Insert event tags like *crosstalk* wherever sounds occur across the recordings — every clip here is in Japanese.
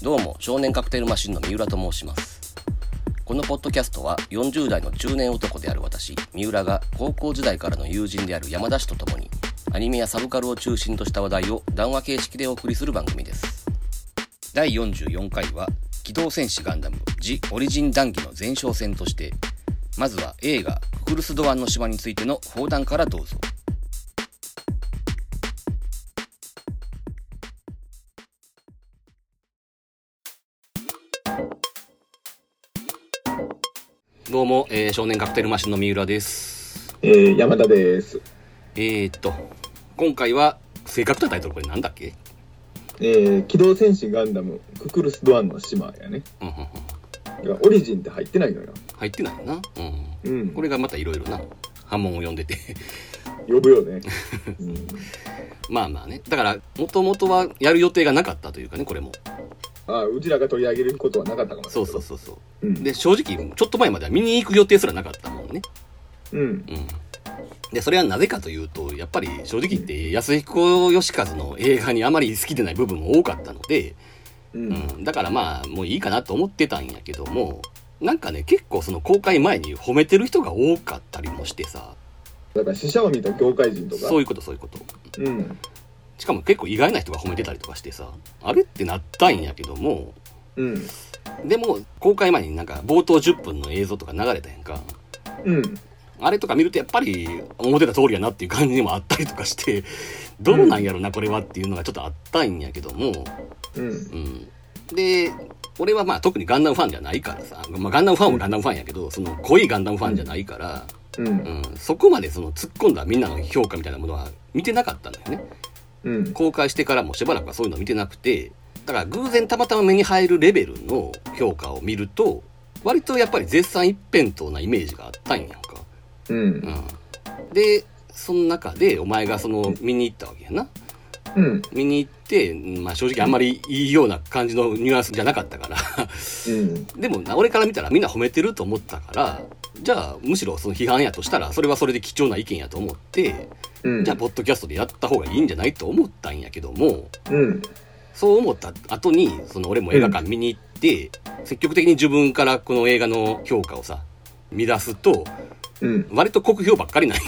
どうも少年カクテルマシンの三浦と申します。このポッドキャストは40代の中年男である私三浦が高校時代からの友人である山田氏と共にアニメやサブカルを中心とした話題を談話形式でお送りする番組です。第44回は「機動戦士ガンダムジ・オリジン談義」の前哨戦としてまずは映画「ククルス・ドアンの島」についての放談からどうぞ。どうも、えー少年カクテルマシンの三浦ですえー、山田です。えー、っと今回は正確なタイトルこれなんだっけ？えー、機動戦士ガンダムククルス・ドアンの島やね。うんうんうんオリジンって入ってないのよ。入ってないよな、うん、うん。これがまたいろいろな波紋を呼んでて呼ぶよね。*laughs* うん。まあまあねだからもともとはやる予定がなかったというかねこれもああ、うちらが取り上げることはなかったかもしそう。そうそうそううん。で正直ちょっと前までは見に行く予定すらなかったもんねうん。うんでそれはなぜかというとやっぱり正直言って安彦義和の映画にあまり好きでない部分も多かったので、う。うんん、だからまあもういいかなと思ってたんやけどもなんかね結構その公開前に褒めてる人が多かったりもしてさだから死者を見た業界人とか。そういうことそういうことうん。しかも結構意外な人が褒めてたりとかしてさあれってなったんやけどもうん。でも公開前になんか冒頭10分の映像とか流れたやんかうん。あれとか見るとやっぱり思ってた通りやなっていう感じにもあったりとかして *laughs* どうなんやろなこれはっていうのがちょっとあったんやけどもうん。うんで俺はまあ特にガンダムファンじゃないからさ、まあ、ガンダムファンはガンダムファンやけどその濃いガンダムファンじゃないから、うん。うん、そこまでその突っ込んだみんなの評価みたいなものは見てなかったんだよねうん。公開してからもしばらくはそういうの見てなくてだから偶然たまたま目に入るレベルの評価を見ると割とやっぱり絶賛一辺倒なイメージがあったんやんか、うん。うん、でその中でお前がその見に行ったわけやなうん。見に行って、まあ、正直あんまりいいような感じのニュアンスじゃなかったからうん。でもな俺から見たらみんな褒めてると思ったからじゃあむしろその批判やとしたらそれはそれで貴重な意見やと思ってうん。じゃあポッドキャストでやった方がいいんじゃないと思ったんやけどもうん。そう思った後にその俺も映画館見に行って、積極的に自分からこの映画の評価をさ見出すとうん。割と酷評ばっかりない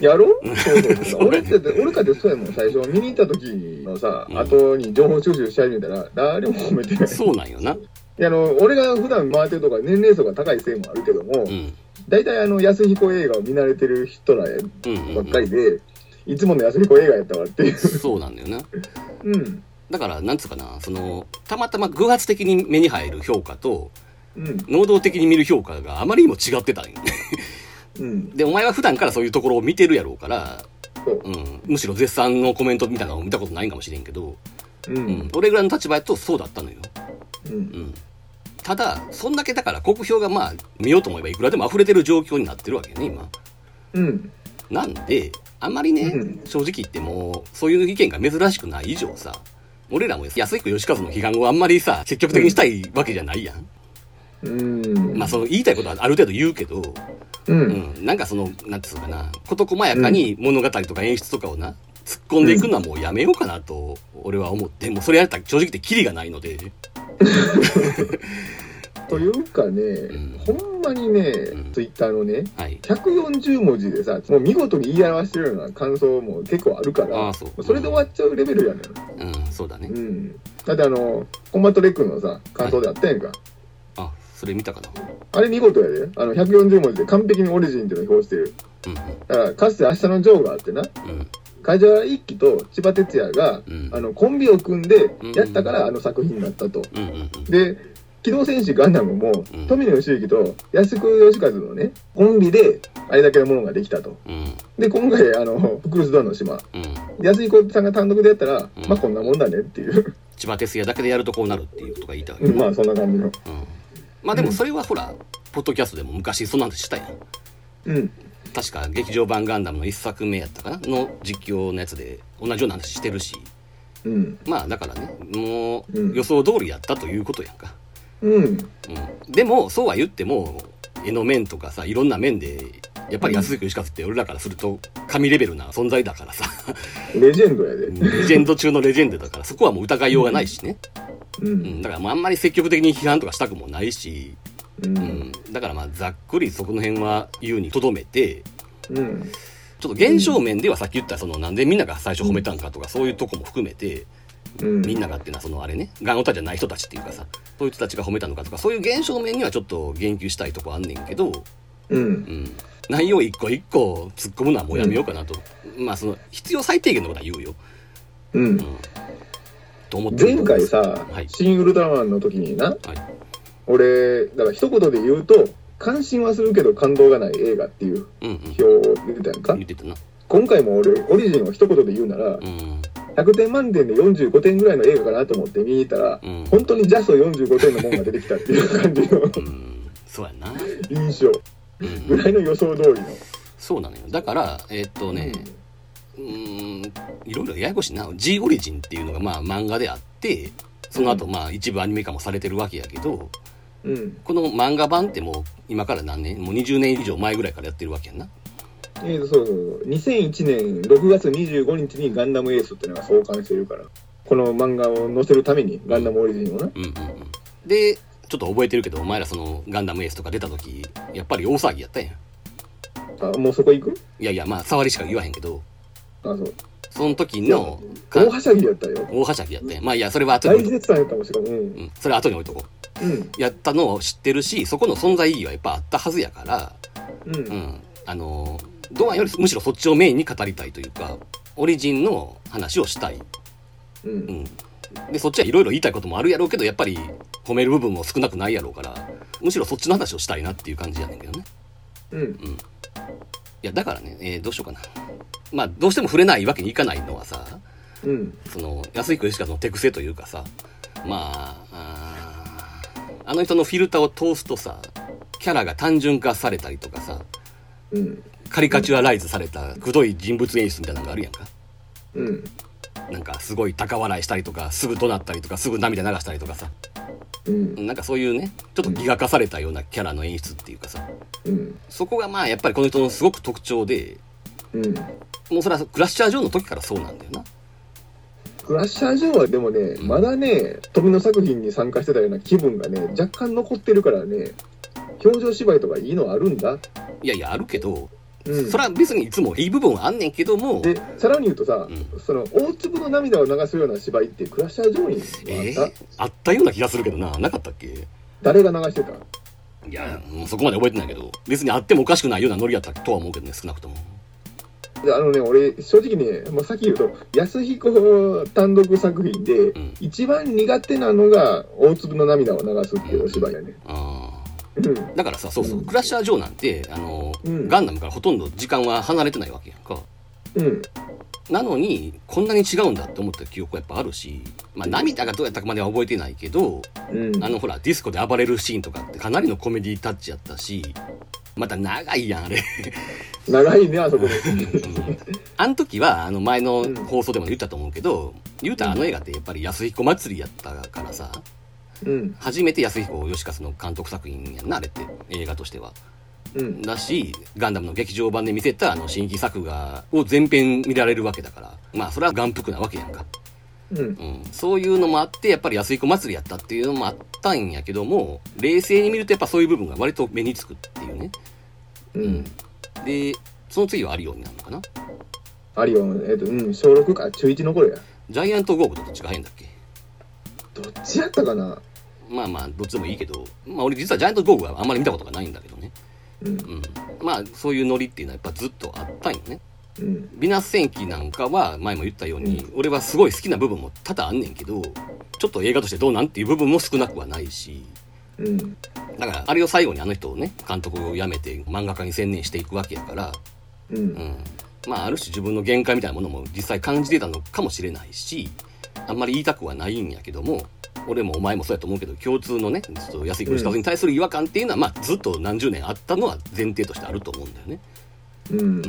やろ？*laughs* うそう俺って、俺かってそうやもん。最初見に行った時のさ、うん後に情報収集し始めたら、誰も褒めてない。そうなんよな。いやあの俺が普段回ってるとか年齢層が高いせいもあるけども、うん。大体あの安彦映画を見慣れてる人らうんうん、ばっかうん。りで、いつもの安彦映画やったわっていう。そうなんだよな。*laughs* うん。だから、なんつうかな、その、たまたま偶発的に目に入る評価と、うん。能動的に見る評価があまりにも違ってたんよね。うん。で、お前は普段からそういうところを見てるやろうから、そう。うん。むしろ絶賛のコメントみたいなのを見たことないんかもしれんけど、う。うんん。俺ぐらいの立場やとそうだったのよ。う。うんん。ただ、そんだけだから国評がまあ、見ようと思えばいくらでも溢れてる状況になってるわけね、今。うん。なんで、あんまりね、うん正直言ってもう、そういう意見が珍しくない以上さ、俺らも安彦義和の批判をあんまりさ、積極的にしたいわけじゃないやん。うん。まあ、その言いたいことはある程度言うけど、う。うんん、なんかその、なんていうのかな、事細やかに物語とか演出とかをな、突っ込んでいくのはもうやめようかなと、俺は思って、もうそれやったら正直言ってキリがないので、*laughs* というかね、んほんまにね、んツイッターのね、はい。140文字でさ、もう見事に言い表してるような感想も結構あるから、そうそれで終わっちゃうレベルやねん。うん、そうだねう。ん。だってあの、コンバット REC のさ、感想であったやんか。あ、それ見たかな。あれ見事やで。あの、140文字で完璧にオリジンっていうのを表してる。うん、だから、かつて明日のジョーがあってな、うん、梶原一騎と千葉哲也が、うん、あの、コンビを組んでやったからあの作品になったと。うん、うん、うん。で、機動戦士ガンダムも、うん富野義行と安久義和のね、コンビで、あれだけのものができたと。うん、で、今回、あの、フクルスドアンの島。うん。安彦さんが単独でやったら、うんまあこんなもんだねっていう。千葉哲也だけでやるとこうなるっていうことが言いたいまあそんな感じの。うん。まあでもそれはほら、ポッドキャストでも昔そんなんしたやん。うん。確か劇場版ガンダムの一作目やったかな？の実況のやつで同じような話してるし。うん。まあだからね、もううん予想通りやったということやんか。うん。うん。でも、そうは言っても、絵の面とかさ、いろんな面でやっぱり安井義和って俺らからすると神レベルな存在だからさレジェンドやで。レジェンド中のレジェンドだからそこはもう疑いようがないしね、う。うんん、だからもうあんまり積極的に批判とかしたくもないし、う。うんん、だからまあざっくりそこの辺は言うにとどめてうん。ちょっと現象面ではさっき言ったそのなんでみんなが最初褒めたんかとかそういうとこも含めてうん。みんながっていうのはそのあれねガンオタじゃない人たちっていうかさそういう人たちが褒めたのかとかそういう現象面にはちょっと言及したいとこあんねんけど、う。うんん、内容一個一個突っ込むのはもうやめようかなと、まあその必要最低限のことは言うよ、うんうん。、と思ってる前回さはい、シン・ウルトラマンの時にな、はい俺、だから一言で言うと、関心はするけど感動がない映画っていううんうん。表を言ってたやんか？言。ってたな。今回も俺、オリジンを一言で言うなら、うん。100点満点で45点ぐらいの映画かなと思って見に行ったら、うん。本当にジャスト45点のもんが出てきたっていう感じのうん。そうやな、印象。うん。ぐらいの予想通りの。そうなのよ。だからえーっとねうーんいろいろややこしいな。G オリジンっていうのがまあ漫画であってその後まあ一部アニメ化もされてるわけやけどうん。この漫画版ってもう今から何年？もう20年以上前ぐらいからやってるわけやんな。えーと、そうそうそう。2001年6月25日にガンダムエースっていうのが創刊してるから、この漫画を載せるためにガンダムオリジンをな。うんうんうん。でちょっと覚えてるけどお前らそのガンダムエースとか出た時やっぱり大騒ぎやったん。やあ、もうそこ行く？いやいやまあ触りしか言わへんけど。あ、そう。その時の大はしゃぎやったよ。大はしゃぎやったんやまあいやそれは後に大絶賛やったもんしかも。うんう、。うん、それは後に置いとこううん。やったのを知ってるしそこの存在意義はやっぱあったはずやからうん。うん、あのドアンよりむしろそっちをメインに語りたいというかオリジンの話をしたい、う。うんん、でそっちはいろいろ言いたいこともあるやろうけどやっぱり褒める部分も少なくないやろうからむしろそっちの話をしたいなっていう感じやねんけどねうん。いやだからね、えーどうしようかなまあどうしても触れないわけにいかないのはさうん。その安井君しかの手癖というかさまああの人のフィルターを通すとさキャラが単純化されたりとかさうん。カリカチュアライズされたくどい人物演出みたいなのがあるやんかうん。なんかすごい高笑いしたりとかすぐ怒鳴ったりとかすぐ涙流したりとかさうん。なんかそういうねちょっとギガ化されたようなキャラの演出っていうかさうん。そこがまあやっぱりこの人のすごく特徴でうん。もうそれはクラッシャー・ジョーの時からそうなんだよなクラッシャー・ジョーはでもね、んまだね、富野作品に参加してたような気分がね、若干残ってるからね、表情芝居とかいいのあるんだ。いやいやあるけど、うん。それは別にいつもいい部分はあんねんけども。で、さらに言うとさ、うん。その大粒の涙を流すような芝居ってクラッシャー・ジョーえにはあった、ー、あったような気がするけどな。なかったっけ？誰が流してた？いやそこまで覚えてないけど。別にあってもおかしくないようなノリやったとは思うけどね少なくとも。であのね、俺、正直ね、もうさっき言うと、安彦単独作品で、ん。一番苦手なのが、大粒の涙を流すっていうお芝居やね。あうん。あだからさそうそう、うんクラッシャー・ジョーなんてあの、うんガンダムからほとんど時間は離れてないわけやんかうん。なのにこんなに違うんだって思った記憶はやっぱあるし、まあ、涙がどうやったかまでは覚えてないけどうん。あのほらディスコで暴れるシーンとかってかなりのコメディタッチやったしまた長いやんあれ長いね、あそこで。あの時はあの前のうん放送でも言ったと思うけど言うたらあの映画ってやっぱり安彦祭りやったからさうん。初めて安彦義和の監督作品やんなあれって映画としてはうん。だしガンダムの劇場版で見せたあの新規作画を全編見られるわけだからまあそれは眼福なわけやんかうん。うん、そういうのもあってやっぱり安彦祭りやったっていうのもあったんやけども冷静に見るとやっぱそういう部分が割と目につくっていうねうん。でその次はアリオンになるのかな？アリオン、えっ、と、うん、小6か、中1の頃や。ジャイアントゴーグとどっちが変だっけ？どっちやったかな？まあまあどっちでもいいけどまあ俺実はジャイアントゴーグはあんまり見たことがないんだけどねうん。うんまあそういうノリっていうのはやっぱずっとあったんよねうん。ビナス戦記なんかは前も言ったように、俺はすごい好きな部分も多々あんねんけどちょっと映画としてどうなんっていう部分も少なくはないしうん。だからあれを最後にあの人をね監督を辞めて漫画家に専念していくわけやから、う。うんん、まあある種自分の限界みたいなものも実際感じてたのかもしれないしあんまり言いたくはないんやけども俺もお前もそうやと思うけど共通のねちょっと安井義和に対する違和感っていうのは、まあずっと何十年あったのは前提としてあると思うんだよね。うん。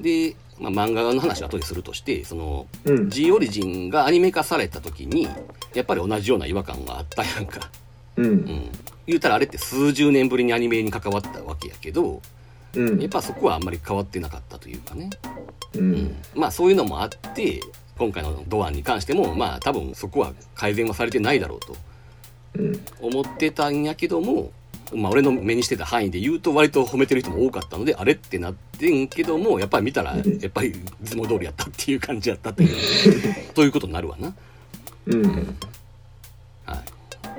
で、まあ、漫画の話は後でするとしてそのうん。G オリジンがアニメ化された時にやっぱり同じような違和感があったやんか。う。うんん、言うたらあれって数十年ぶりにアニメに関わったわけやけどうんやっぱそこはあんまり変わってなかったというかね。ううんん。まあそういうのもあって、今回のドアに関しても、まあ多分そこは改善はされてないだろうとうん思ってたんやけども、まあ俺の目にしてた範囲で言うと割と褒めてる人も多かったので、あれってなってんけども、やっぱり見たら、やっぱりいつも通りやったっていう感じやったっていう、*laughs* ということになるわな。うんは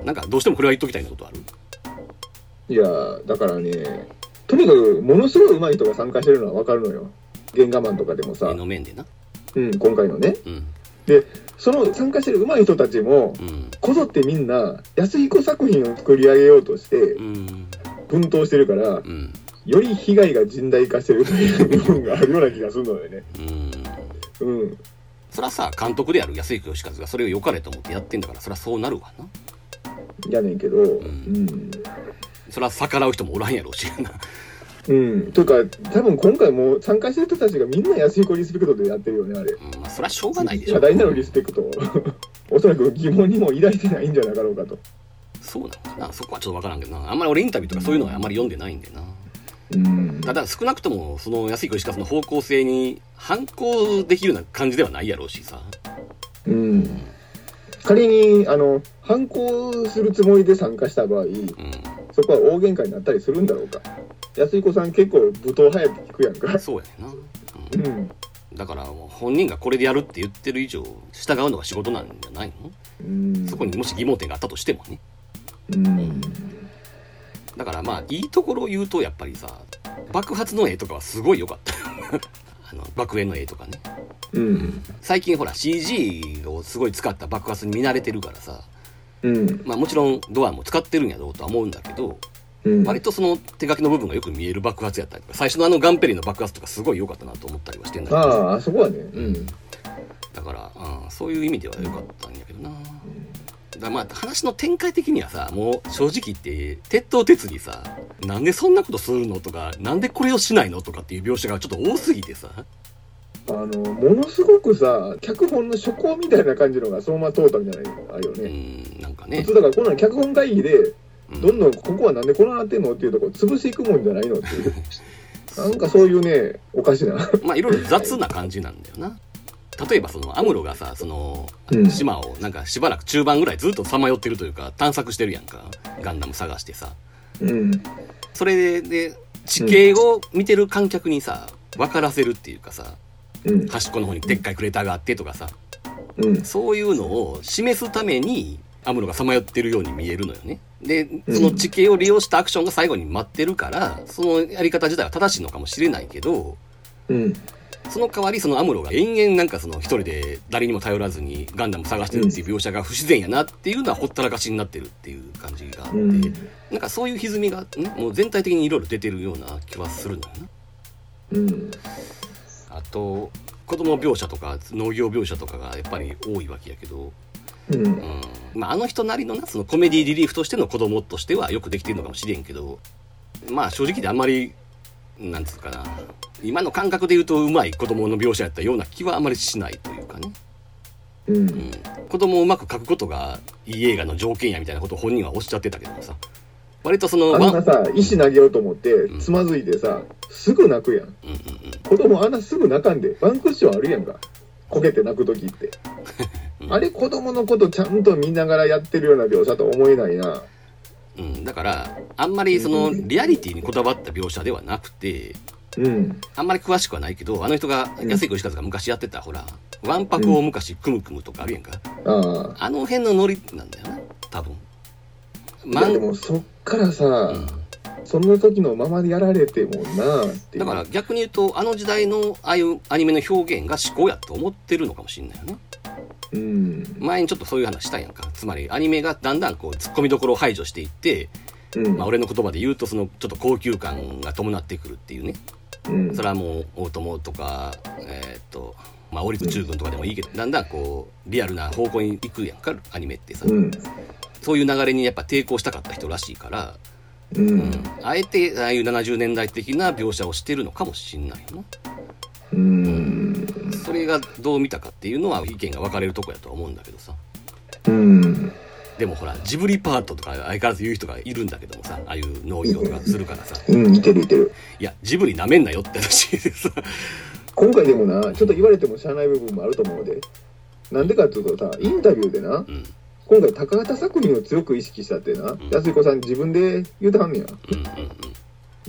い。なんかどうしてもこれは言っときたいなことある？いやだからねとにかくものすごい上手い人が参加してるのは分かるのよ原画マンとかでもさ絵、の面でな。うん、今回のねうん。でその参加してる上手い人たちもうん。こぞってみんな安彦作品を作り上げようとしてうん。奮闘してるからうん。より被害が甚大化してるという部分があるような気がするのよねうん。うんそりゃさ、監督である安井義和がそれを良かれと思ってやってんだから、そりゃそうなるわな。やねんけどうんそりゃ逆らう人もおらんやろうしな。うん、というか多分今回もう参加してる人たちがみんな安彦リスペクトでやってるよねあれうん、まあそりゃしょうがないでしょ。多大なるリスペクトをおそらく疑問にも抱いてないんじゃなかろうかとそうなのかなそこはちょっとわからんけどな。あんまり俺インタビューとかそういうのはあんまり読んでないんでな。うんただ少なくともその安井義和の方向性に反抗できるような感じではないやろうしさ。うん仮にあの反抗するつもりで参加した場合うん。そこは大喧嘩になったりするんだろうか安彦さん結構武闘派やって聞くやんかそうやねんな。ううん。んだから本人がこれでやるって言ってる以上、従うのが仕事なんじゃないの？うんそこにもし疑問点があったとしてもね。うんだからまあ、いいところを言うと、やっぱりさ、爆発の絵とかはすごい良かった。*laughs* あの、爆炎の絵とかね。うん最近ほら CG をすごい使った爆発に見慣れてるからさ、うんまあもちろんドアも使ってるんやろうとは思うんだけど、うん。割とその手書きの部分がよく見える爆発やったり最初のあのガンペリの爆発とかすごい良かったなと思ったりはしてんだけど、あああそこはね。うん。だから、うん、そういう意味では良かったんやけどな。だからまあ話の展開的にはさ、もう正直言って、鉄頭鉄にさ、なんでそんなことするのとか、なんでこれをしないのとかっていう描写がちょっと多すぎてさ、あのものすごくさ脚本の初稿みたいな感じのがそのまま通ったみたいなのあるようね、ん、なんか普ね、通だからこんなの脚本会議でうんどんどんここはなんでこうなってんのっていうところ潰していくもんじゃないのっていう。*laughs* なんかそういうねおかしな。まあいろいろ雑な感じなんだよな。例えばそのアムロがさ、そのうん。島をなんかしばらく中盤ぐらいずっとさまよってるというか探索してるやんか。ガンダム探してさ。うん。それで地形を見てる観客にさ、分からせるっていうかさ、うん。端っこの方にでっかいクレーターがあってとかさ、うん。そういうのを示すためにアムロがさまよってるように見えるのよね。で、その地形を利用したアクションが最後に待ってるから、そのやり方自体は正しいのかもしれないけど、うんその代わりそのアムロが延々なんかその一人で誰にも頼らずにガンダム探してるっていう描写が不自然やなっていうのはほったらかしになってるっていう感じがあって、うんなんかそういう歪みがね、もう全体的にいろいろ出てるような気はするのよな。うんあと、子供描写とか農業描写とかがやっぱり多いわけやけど、うん。うん。まああの人なりのな、そのコメディリリーフとしての子供としてはよくできてるのかもしれんけど、まあ正直であんまり、なんつうかな、今の感覚で言うとうまい子供の描写やったような気はあんまりしないというかね。うん。うん、子供をうまく描くことがいい映画の条件やみたいなことを本人はおっしゃってたけどもさ割とそのあんなさ石投げようと思ってつまずいてさすぐ泣くやん。うんうんうん。子供あんなすぐ泣かんでワンクッションあるやんか。こけて泣く時って *laughs* うん。あれ子供のことちゃんと見ながらやってるような描写と思えないな。うん、だからあんまりそのリアリティにこだわった描写ではなくてうん。あんまり詳しくはないけどあの人がうん。安井義和が昔やってたほらわんぱくを昔クムクムとかあるやんか。ああ。の辺のノリなんだよな多分。あいやでもそっからさ、うんその時のままでやられてもなってだから逆に言うとあの時代のああいうアニメの表現が思考やと思ってるのかもしれないよねうん。前にちょっとそういう話したやんか。つまりアニメがだんだんこうツッコミどころを排除していって、うん。まあ、俺の言葉で言うとそのちょっと高級感が伴ってくるっていうね。うん。それはもう大友とかえーっとまあオリス中軍とかでもいいけどだんだんこうリアルな方向に行くやんかアニメってさ、うん。そういう流れにやっぱ抵抗したかった人らしいから、うん。うんあえてああいう70年代的な描写をしてるのかもしんないようん。なそれがどう見たかっていうのは意見が分かれるとこやとは思うんだけどさ。うん。でもほらジブリパートとか相変わらず言う人がいるんだけどもさああいう農業とかするからさ。うん、似てる似てる。いやジブリなめんなよって話でさ今回でもな、ちょっと言われても知らない部分もあると思うで。なんでかっていうとさ、インタビューでな、うん今回高畑作品を強く意識したってな、ん安彦さん自分で言うてはんねや。うんうん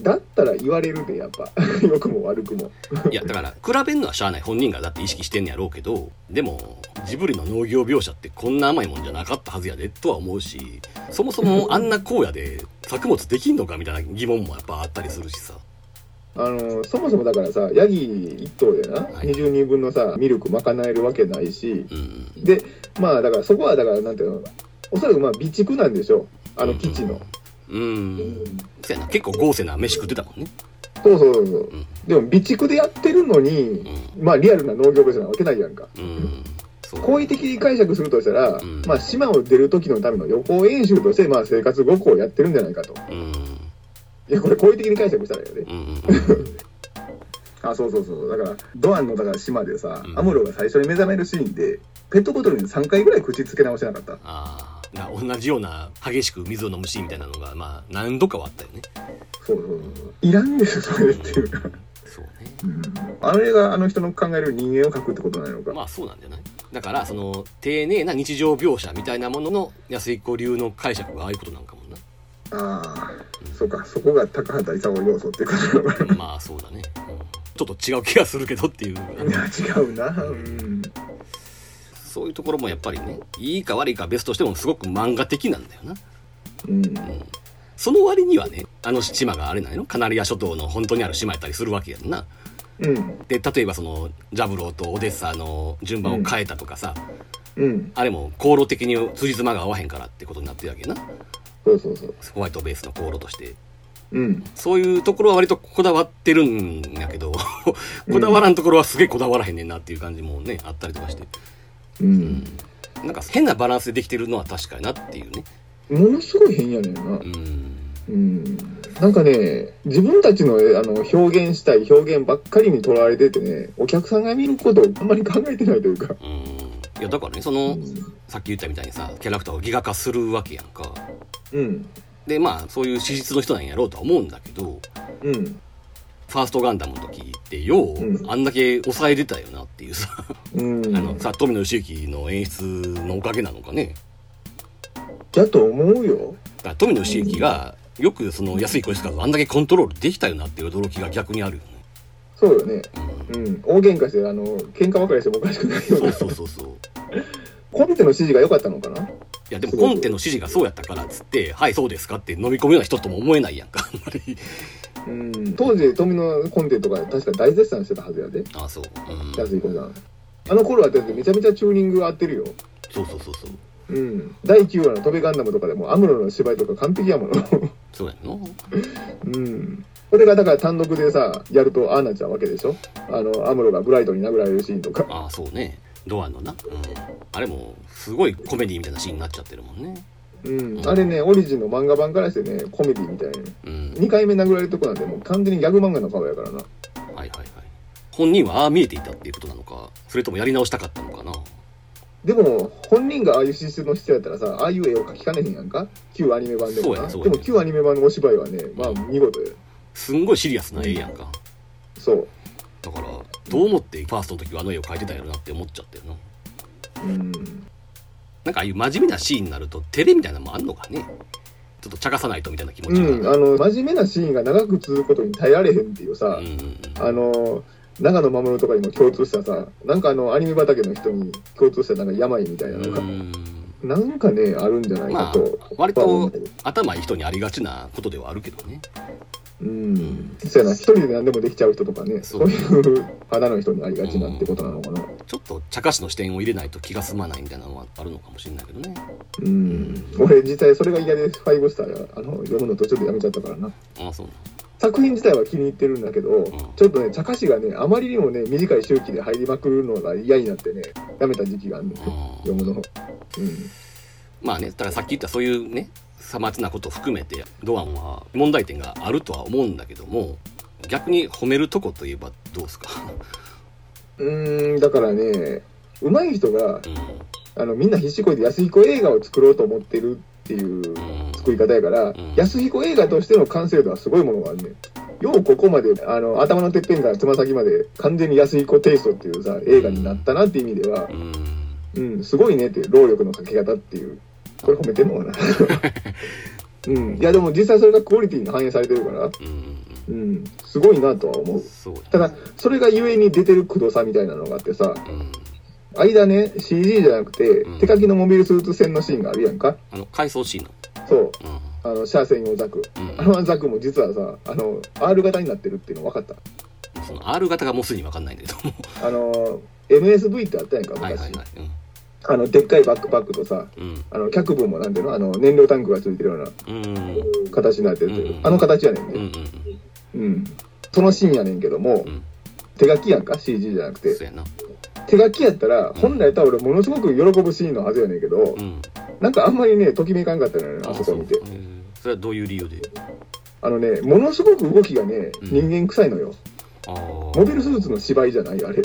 だったら言われるで、やっぱ。*laughs* 良くも悪くも。うんいやだから比べんのはしゃあない本人がだって意識してんねやろうけどでもジブリの農業描写ってこんな甘いもんじゃなかったはずやでとは思うしそもそもあんな荒野で作物できんのかみたいな疑問もやっぱあったりするしさあの、そもそもだからさ、ヤギ一頭でな、はい。20人分のさ、ミルク賄えるわけないし、うんうんで、まあだからそこはだから、なんていうの、おそらくまあ備蓄なんでしょう。あの基地の。うん。そやな。結構豪勢な飯食ってたもんね。そうそうそうそう。うん。でも備蓄でやってるのに、まあリアルな農業部じゃなわけないやんか。うん。好意的に解釈するとしたら、ん。まあ島を出る時のための予行演習として、まあ生活ごっこをやってるんじゃないかと。うんいや、これ好意的に解釈したらよね。うんうん *laughs* あ、そうそうそう。だから、ドアンのだから島でさ、うんアムロが最初に目覚めるシーンで、ペットボトルに3回ぐらい口つけ直してなかった。ああな同じような激しく水を飲むシーンみたいなのがまあ何度かはあったよねそうそうそう。いらんでしょ、それっていうか。そうねうんあれがあの人の考える人間を描くってことなのか。まあそうなんじゃない？だからその丁寧な日常描写みたいなものの安彦流の解釈がああいうことなんかもああ、そうか、そこが高畑勲要素っていうことなのかな。まあそうだね、うん。ちょっと違う気がするけどっていう。いや、違うな。うん。そういうところもやっぱりねいいか悪いかは別としてもすごく漫画的なんだよな。うん。その割にはねあの島があれないのカナリア諸島の本当にある島やったりするわけやんな。うん。で例えばそのジャブローとオデッサの順番を変えたとかさ、うん。あれも航路的に辻褄が合わへんからってことになってるわけやなそうそうそう。ホワイトベースの航路としてうん。そういうところは割とこだわってるんやけど *laughs* こだわらんところはすげえこだわらへんねんなっていう感じもねあったりとかしてうん。なんか変なバランスでできてるのは確かになっていうねものすごい変やねんなう。んうん。なんかね、自分たちのあの表現したい表現ばっかりにとらわれててね、お客さんが見ることをあんまり考えてないというか。うんいやだからねそのさっき言ったみたいにさキャラクターをギガ化するわけやんかうん。でまあそういう史実の人なんやろうとは思うんだけどうん。ファーストガンダムの時ってよう、うんあんだけ抑えてたよなっていうさ、うん。*laughs* あのさ富野義行の演出のおかげなのかねだと思うよ。だから富野義行がよくその安井小石をあんだけコントロールできたよなっていう驚きが逆にあるよね、そうよね。うんうん。大喧嘩して、あの、喧嘩別れしてもおかしくないようそうな。そうそうそう *laughs* コンテの指示が良かったのかな？いやでもコンテの指示がそうやったからっつって「はいそうですか」って飲み込むような人とも思えないやんかあんまりうん。当時、富のコンテとか確か大絶賛してたはずやで。ああそう、うん、安井子さん。あの頃はだってめちゃめちゃチューニング合ってるよ。そうそうそうそううん。第9話の飛べガンダムとかでもアムロの芝居とか完璧やもの。そうやんの？うん。これがだから単独でさ、やるとああなっちゃうわけでしょ？あの、アムロがブライトに殴られるシーンとか。ああそうねドアのな、うん、あれもすごいコメディみたいなシーンになっちゃってるもんねうん。あれね、オリジンの漫画版からしてね、コメディみたいなね。うん2回目殴られるとこなんで、もう完全にギャグ漫画の顔やからな。はいはいはい本人はああ見えていたっていうことなのかそれともやり直したかったのかなでも、本人がああいう資質の人やったらさ、ああいう絵を描きかねへんやんか？旧アニメ版でもな。でそうやねそうやねも旧アニメ版のお芝居はね、まあ見事よ。すんごいシリアスな絵やんかそう。どう思ってファーストの時はあの絵を描いてたんやろなって思っちゃったよなうん。なんかああいう真面目なシーンになると照れみたいなのもあんのかね。ちょっと茶化さないとみたいな気持ちが。うん、あの、真面目なシーンが長く続くことに耐えられへんっていうさ、うん。あの、長野守とかにも共通したさ、なんかあの、アニメ畑の人に共通したなんか病みたいなのが、うん。なんかね、あるんじゃないまあかと。割と僕は思う頭いい人にありがちなことではあるけどねうん。そうやな、一人で何でもできちゃう人とかね、そそうういう肌の人にありがちなってことなのかな。ちょっと茶化しの視点を入れないと気が済まないみたいなのはあるのかもしれないけどねうん。俺実際それが嫌で5スターあの読むの途中でやめちゃったからな。ああそうな作品自体は気に入ってるんだけど、ちょっとね、茶化しがね、あまりにもね、短い周期で入りまくるのが嫌になってね、やめた時期があるんだよ、あ読むの。うん。まあねだからさっき言ったそういうねさまつなことを含めてドアンは問題点があるとは思うんだけども逆に褒めるとこといえばどうですか？うーん、だからね、上手い人がうん。あの、みんな必死こいで安彦映画を作ろうと思ってるっていううん。作り方やから、ん。安彦映画としての完成度はすごいものがあるね。ん。ようここまで、あの、頭のてっぺんからつま先まで完全に安彦テイストっていうさ、映画になったなっていう意味ではう、ん。うん、すごいねって労力のかけ方っていう。これ褒めてんのかなうん。いや、でも実際それがクオリティに反映されてるから、うんうん、すごいなとは思う。ただ、それがゆえに出てるくどさみたいなのがあってさ、うん間ね、CG じゃなくて、うん手書きのモビルスーツ戦のシーンがあるやんか。あの回想シーンのそう。うあの、シャア専用ザク。んあのザクも実はさ、あの、R 型になってるっていうの分かった。その R 型がもうすでに分かんないんだけどもあの、MSV ってあったやんか、昔。はいはいはいあの、でっかいバックパックとさ、うん。あの、脚分もなんていうの？あの、燃料タンクがついてるようなうん。うん形になってるという、うん。あの形やねんうんうんね。うん。そのシーンやねんけども、うん。手書きやんか ?CG じゃなくて。手書きやったら、本来やったら俺ものすごく喜ぶシーンのはずやねんけど、うん。なんかあんまりね、ときめかんかったのよね、あそこ見て。それはどういう理由で？あのね、ものすごく動きがね、うん。人間臭いのよ。あモあビルスーツの芝居じゃないあれ。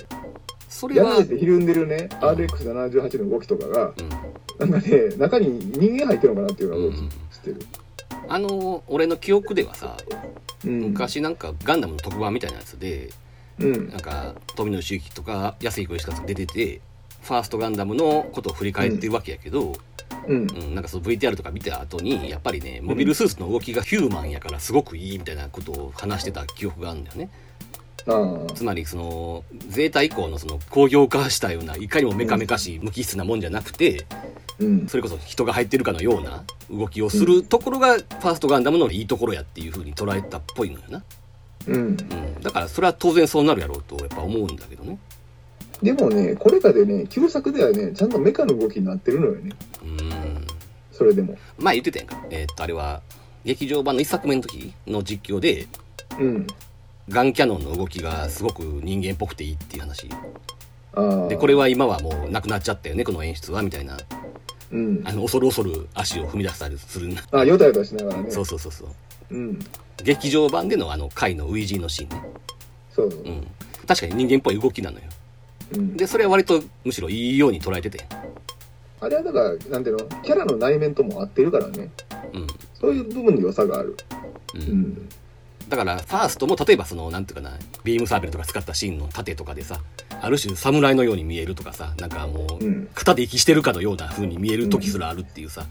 それはやられてひるんでるね、RX78 の動きとかが、うんなんかね、中に人間入ってるのかなっていうような動きうんしてる。あの俺の記憶ではさうん。昔なんかガンダムの特番みたいなやつでうんな。んか富野周之とか安井小石が出ててファーストガンダムのことを振り返ってるわけやけど、うん。うん、なんかその VTR とか見た後にやっぱりねモビルスーツの動きがヒューマンやからすごくいいみたいなことを話してた記憶があるんだよねああ。つまりそのゼータ以降のその工業化したようないかにもメカメカしい無機質なもんじゃなくてうん。それこそ人が入ってるかのような動きをするところがファーストガンダムのいいところやっていう風に捉えたっぽいのよな、うん。うん、だからそれは当然そうなるやろうとやっぱ思うんだけどねでもね、これかでね、旧作ではね、ちゃんとメカの動きになってるのよね。うんそれでも。前言ってたやんかえーっとあれは劇場版の1作目の時の実況でうん。ガンキャノンの動きがすごく人間っぽくていいっていう話。でこれは今はもうなくなっちゃったよねこの演出はみたいなうん。あの恐る恐る足を踏み出したりするあ、よたよたしながらね。そうそうそうそううん。劇場版でのあの回のウイジーのシーンねそうそうう。ん確かに人間っぽい動きなのようん。でそれは割とむしろいいように捉えててあれはだから、なんていうの、キャラの内面とも合ってるからね。うんそういう部分に良さがある。ううんん。だからファーストも例えばそのなんていうかなビームサーベルとか使ったシーンの盾とかでさある種侍のように見えるとかさなんかもううん型で息してるかのような風に見える時すらあるっていうさ、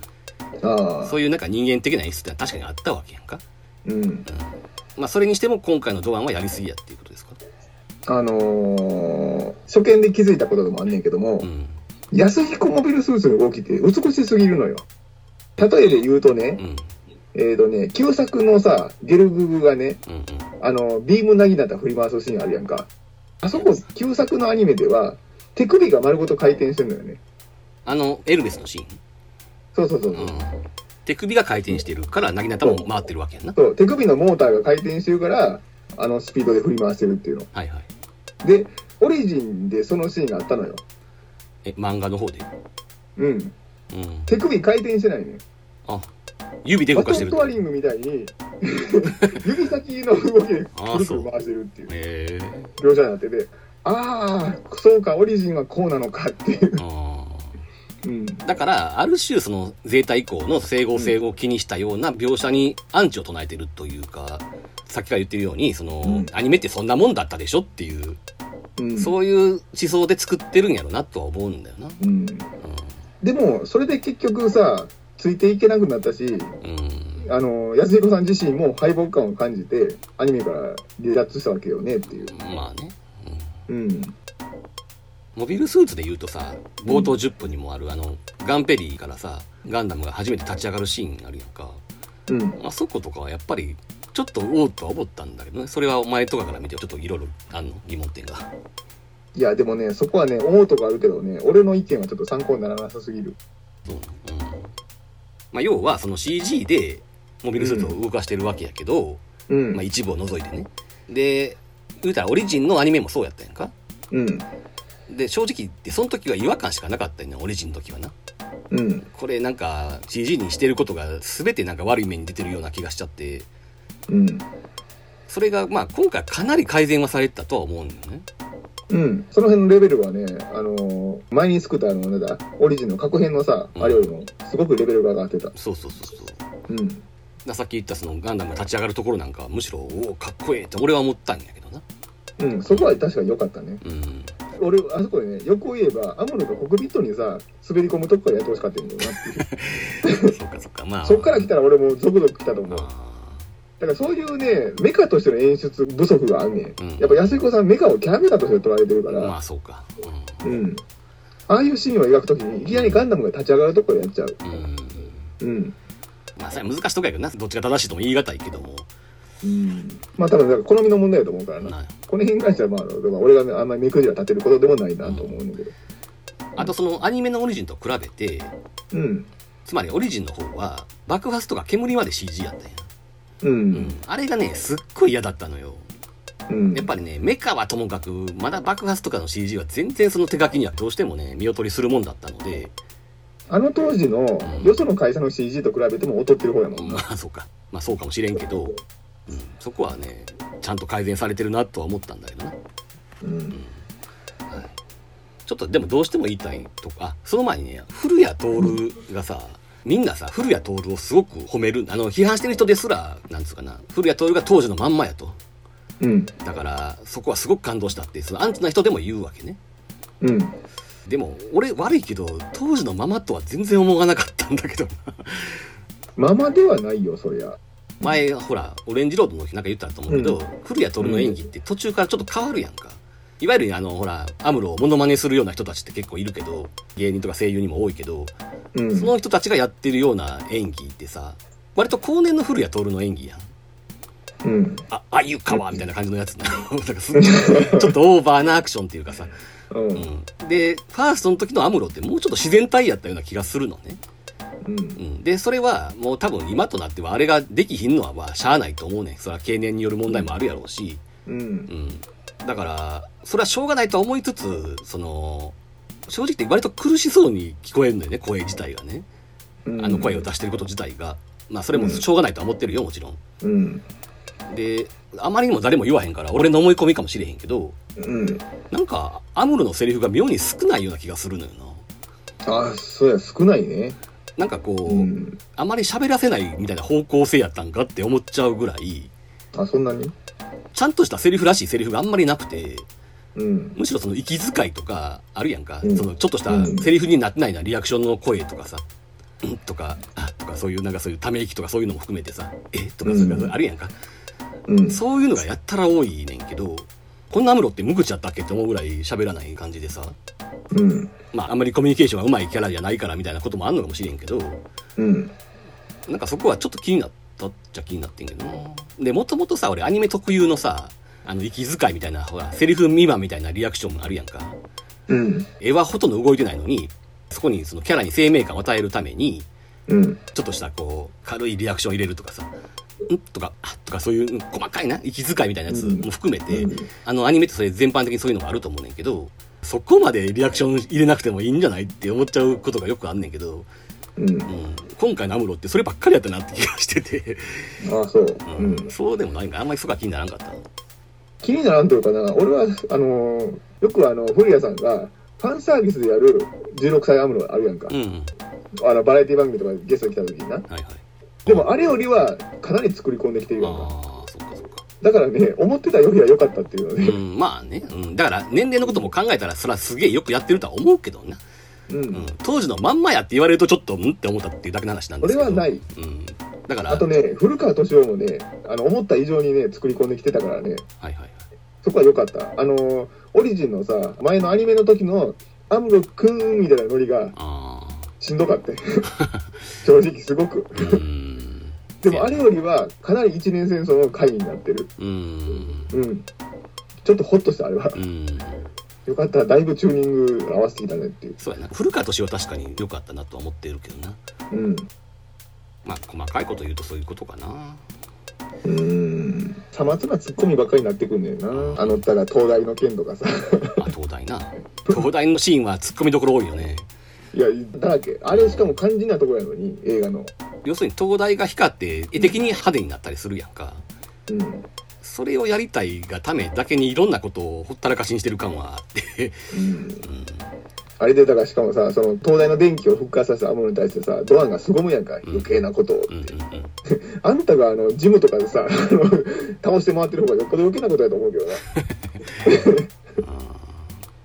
ああ。そういうなんか人間的な演出って確かにあったわけやんかうん。まあそれにしても今回のドアンはやりすぎやっていうことですか？あのー、初見で気づいたことでもあんねんけども、うん安彦モビルスーツの動きって美しすぎるのよ。例えで言うとねう、んえっ、とね、旧作のさ、ゲルググがね、うんうんあの、ビームなぎなったら振り回すシーンあるやんか。あそこ、旧作のアニメでは、手首が丸ごと回転してるのよね。あのエルベスのシーン？そうそうそうそう。うん手首が回転してるからなぎなたも回ってるわけやんなそう、手首のモーターが回転してるから、あのスピードで振り回してるっていうの。はいはいで、オリジンでそのシーンがあったのよ。え漫画の方で？うん。うん手首回転してないね。あ指で動バトかしてるントワリングみたいに、*laughs* 指先の動きであくるくる回してるっていう描写になってて、ああ、そうか、オリジンはこうなのかっていう。あうん。ーだからある種そのゼータ以降の整合性を気にしたような描写にアンチを唱えてるというかさっきから言ってるようにその、うんアニメってそんなもんだったでしょっていう、うん。そういう思想で作ってるんやろなとは思うんだよなうん。でも、それで結局さ、ついていけなくなったし、うん、うん、あの、安彦さん自身も敗北感を感じて、アニメから離脱したわけよねっていう。まあね、うんうん。モビルスーツで言うとさ冒頭10分にもあるあのガンペリーからさガンダムが初めて立ち上がるシーンあるやんかうん。あそことかはやっぱりちょっとおおとは思ったんだけどねそれはお前とかから見てちょっといろいろあんの疑問点がいや、でもね、そこはね、思うとこあるけどね、俺の意見はちょっと参考にならなさすぎる。そううんまあ要はその CG でモビルスーツを動かしてるわけやけど、うん。まあ、一部を除いてねで言うたらオリジンのアニメもそうやったやんか？うん。で正直言ってその時は違和感しかなかったんやオリジンの時はなうん。これなんか CG にしてることが全てなんか悪い面に出てるような気がしちゃってうん。それがまあ今回かなり改善はされてたとは思うんだよねうん。その辺のレベルはね、あのー前に作ったあの、なんだ、オリジンの過去編のさ、うんあれよりも、すごくレベルが上がってた。そうそうそうそううん。ださっき言ったそのガンダムが立ち上がるところなんかはむしろおおかっこいいって俺は思ったんやけどなうん、そこは確かに良かったね。うん俺、あそこでね、横を言えば、アムロがコクピットにさ、滑り込むとこからやってほしかったんだよなっていう。*laughs* そっかそっかまあそっから来たら俺もゾクゾク来たと思う。だあからそういうね、メカとしての演出不足があんねん。うんやっぱ安彦さんメカをキャラメカとして捉えてるかーまら、あそうかうん。ああいうシーンを描くときに、いきなりガンダムが立ち上がるとこからやっちゃう。うん、うん、うん。まあそれは難しいとこやけどなどっちが正しいとも言い難いけどもうん。まあ多分、好みの問題だと思うからな。なこの辺に関しては、まあ、俺があんまり目くじら立てることでもないなと思うんだけど。あとそのアニメのオリジンと比べてうん。つまりオリジンの方は爆発とか煙まで CG やったんや、ううん。ん。あれがねすっごい嫌だったのよ。うん。やっぱりねメカはともかくまだ爆発とかの CG は全然その手書きにはどうしてもね見劣りするもんだったので。あの当時のよその会社の CG と比べても劣ってる方やもんな。まあそうか。まあそうかもしれんけど、うん、そこはねちゃんと改善されてるなとは思ったんだけどな。うん。ちょっとでもどうしても言いたいとかあその前にね古谷徹がさみんなさ古谷徹をすごく褒めるあの批判してる人ですらなんつうかな古谷徹が当時のまんまやとうん。だからそこはすごく感動したってそのアンチな人でも言うわけねうん。でも俺悪いけど当時のままとは全然思わなかったんだけどな *laughs* ままではないよ、そりゃ。前ほらオレンジロードの時なんか言ったと思うけど、うん古谷徹の演技って途中からちょっと変わるやんかいわゆるあのほらアムロをモノマネするような人たちって結構いるけど芸人とか声優にも多いけど、うん。その人たちがやってるような演技ってさ割と後年の古谷徹の演技やんうん。ああゆかわみたいな感じのやつな *laughs* なんかちょっとオーバーなアクションっていうかさ、う。うんん、でファーストの時のアムロってもうちょっと自然体やったような気がするのねうん。うん、でそれはもう多分今となってはあれができひんのはまあしゃあないと思うねんそれは経年による問題もあるやろうし、う。うんん、だからそれはしょうがないとは思いつつその正直言って割と苦しそうに聞こえるのよね声自体がねうんあの声を出してること自体がまあそれもしょうがないとは思ってるよもちろんうん。であまりにも誰も言わへんから俺の思い込みかもしれへんけどうん。なんかアムロのセリフが妙に少ないような気がするのよなあ、そうや、少ないね。なんかこう、うん。あまり喋らせないみたいな方向性やったんかって思っちゃうぐらいあ、そんなに？ちゃんとしたセリフらしいセリフがあんまりなくて、うん。むしろその息遣いとかあるやんか、うん。そのちょっとしたセリフになってないなリアクションの声とかさ、うんとか、あとかそういうなんかそういうため息とかそういうのも含めてさ、え？とかそういうのあるやんか、うん。そういうのがやったら多いねんけど、こんなアムロって無口やったっけって思うぐらい喋らない感じでさ、うん。まああんまりコミュニケーションが上手いキャラじゃないからみたいなこともあんのかもしれんけど、うん。なんかそこはちょっと気になったっちゃ気になってんけどな。で、もともとさ、俺アニメ特有のさ、あの、息遣いみたいな、ほら、セリフ未満みたいなリアクションもあるやんか。うん。絵はほとんど動いてないのに、そこにそのキャラに生命感を与えるために、うん。ちょっとしたこう、軽いリアクションを入れるとかさ、ん？とか、あ？とかそういううん細かいな、息遣いみたいなやつも含めて、うんあのアニメってそれ全般的にそういうのがあると思うねんけど、そこまでリアクション入れなくてもいいんじゃない？って思っちゃうことがよくあんねんけど、うん。うん、今回のアムロってそればっかりやったなって気がしてて、あ、そう。ううんん。そうでもないんかあんまりそこは気にならんかった気にならんというかな、俺は、あのーよくあの、古谷さんが、ファンサービスでやる16歳アムロあるやんか。うんうんあの、バラエティ番組とかゲストに来た時にな。はいはいでも、あれよりは、かなり作り込んできてるやんか。ああそっかそっかだからね、思ってたよりは良かったっていうのね。うんまあね、うん、だから年齢のことも考えたらそれはすげえよくやってるとは思うけどな、うん。うん、当時のまんまやって言われるとちょっとうんって思ったっていうだけの話なんですけど俺はないうん、だからあとね、古川敏夫もね、あの、思った以上にね、作り込んできてたからね、はいはいはいそこは良かった。あのー、オリジンのさ、前のアニメの時の、アムロくんみたいなノリがあしんどかった。*laughs* 正直すごく。でもあれよりは、かなり一年戦争の回になってる。うんうん。ちょっとホッとした、あれは。うんよかった。だいぶチューニング合わせてきたねっていう。そうやな古川敏夫は確かに良かったなとは思ってるけどなうん。まあ細かいこと言うとそういうことかなうーん。さまつなツッコミばっかりになってくんねんな。あのったら東大の件とかさ。あ東大な東大のシーンはツッコミどころ多いよねいや、だらけ。あれしかも肝心なところやのに、映画の。要するに東大が光って絵的に派手になったりするやんかうん。そそれをやりたいがためだけにいろんなことをほったらかしにしてる感はあって、うん。あれでだからしかもさその東大の電気を復活させたアムロに対してさドアンが凄むやんか余計なことをって、うんうんうん *laughs* あんたがあのジムとかでさ倒して回ってる方がよっぽど余計なことやと思うけどな。*laughs*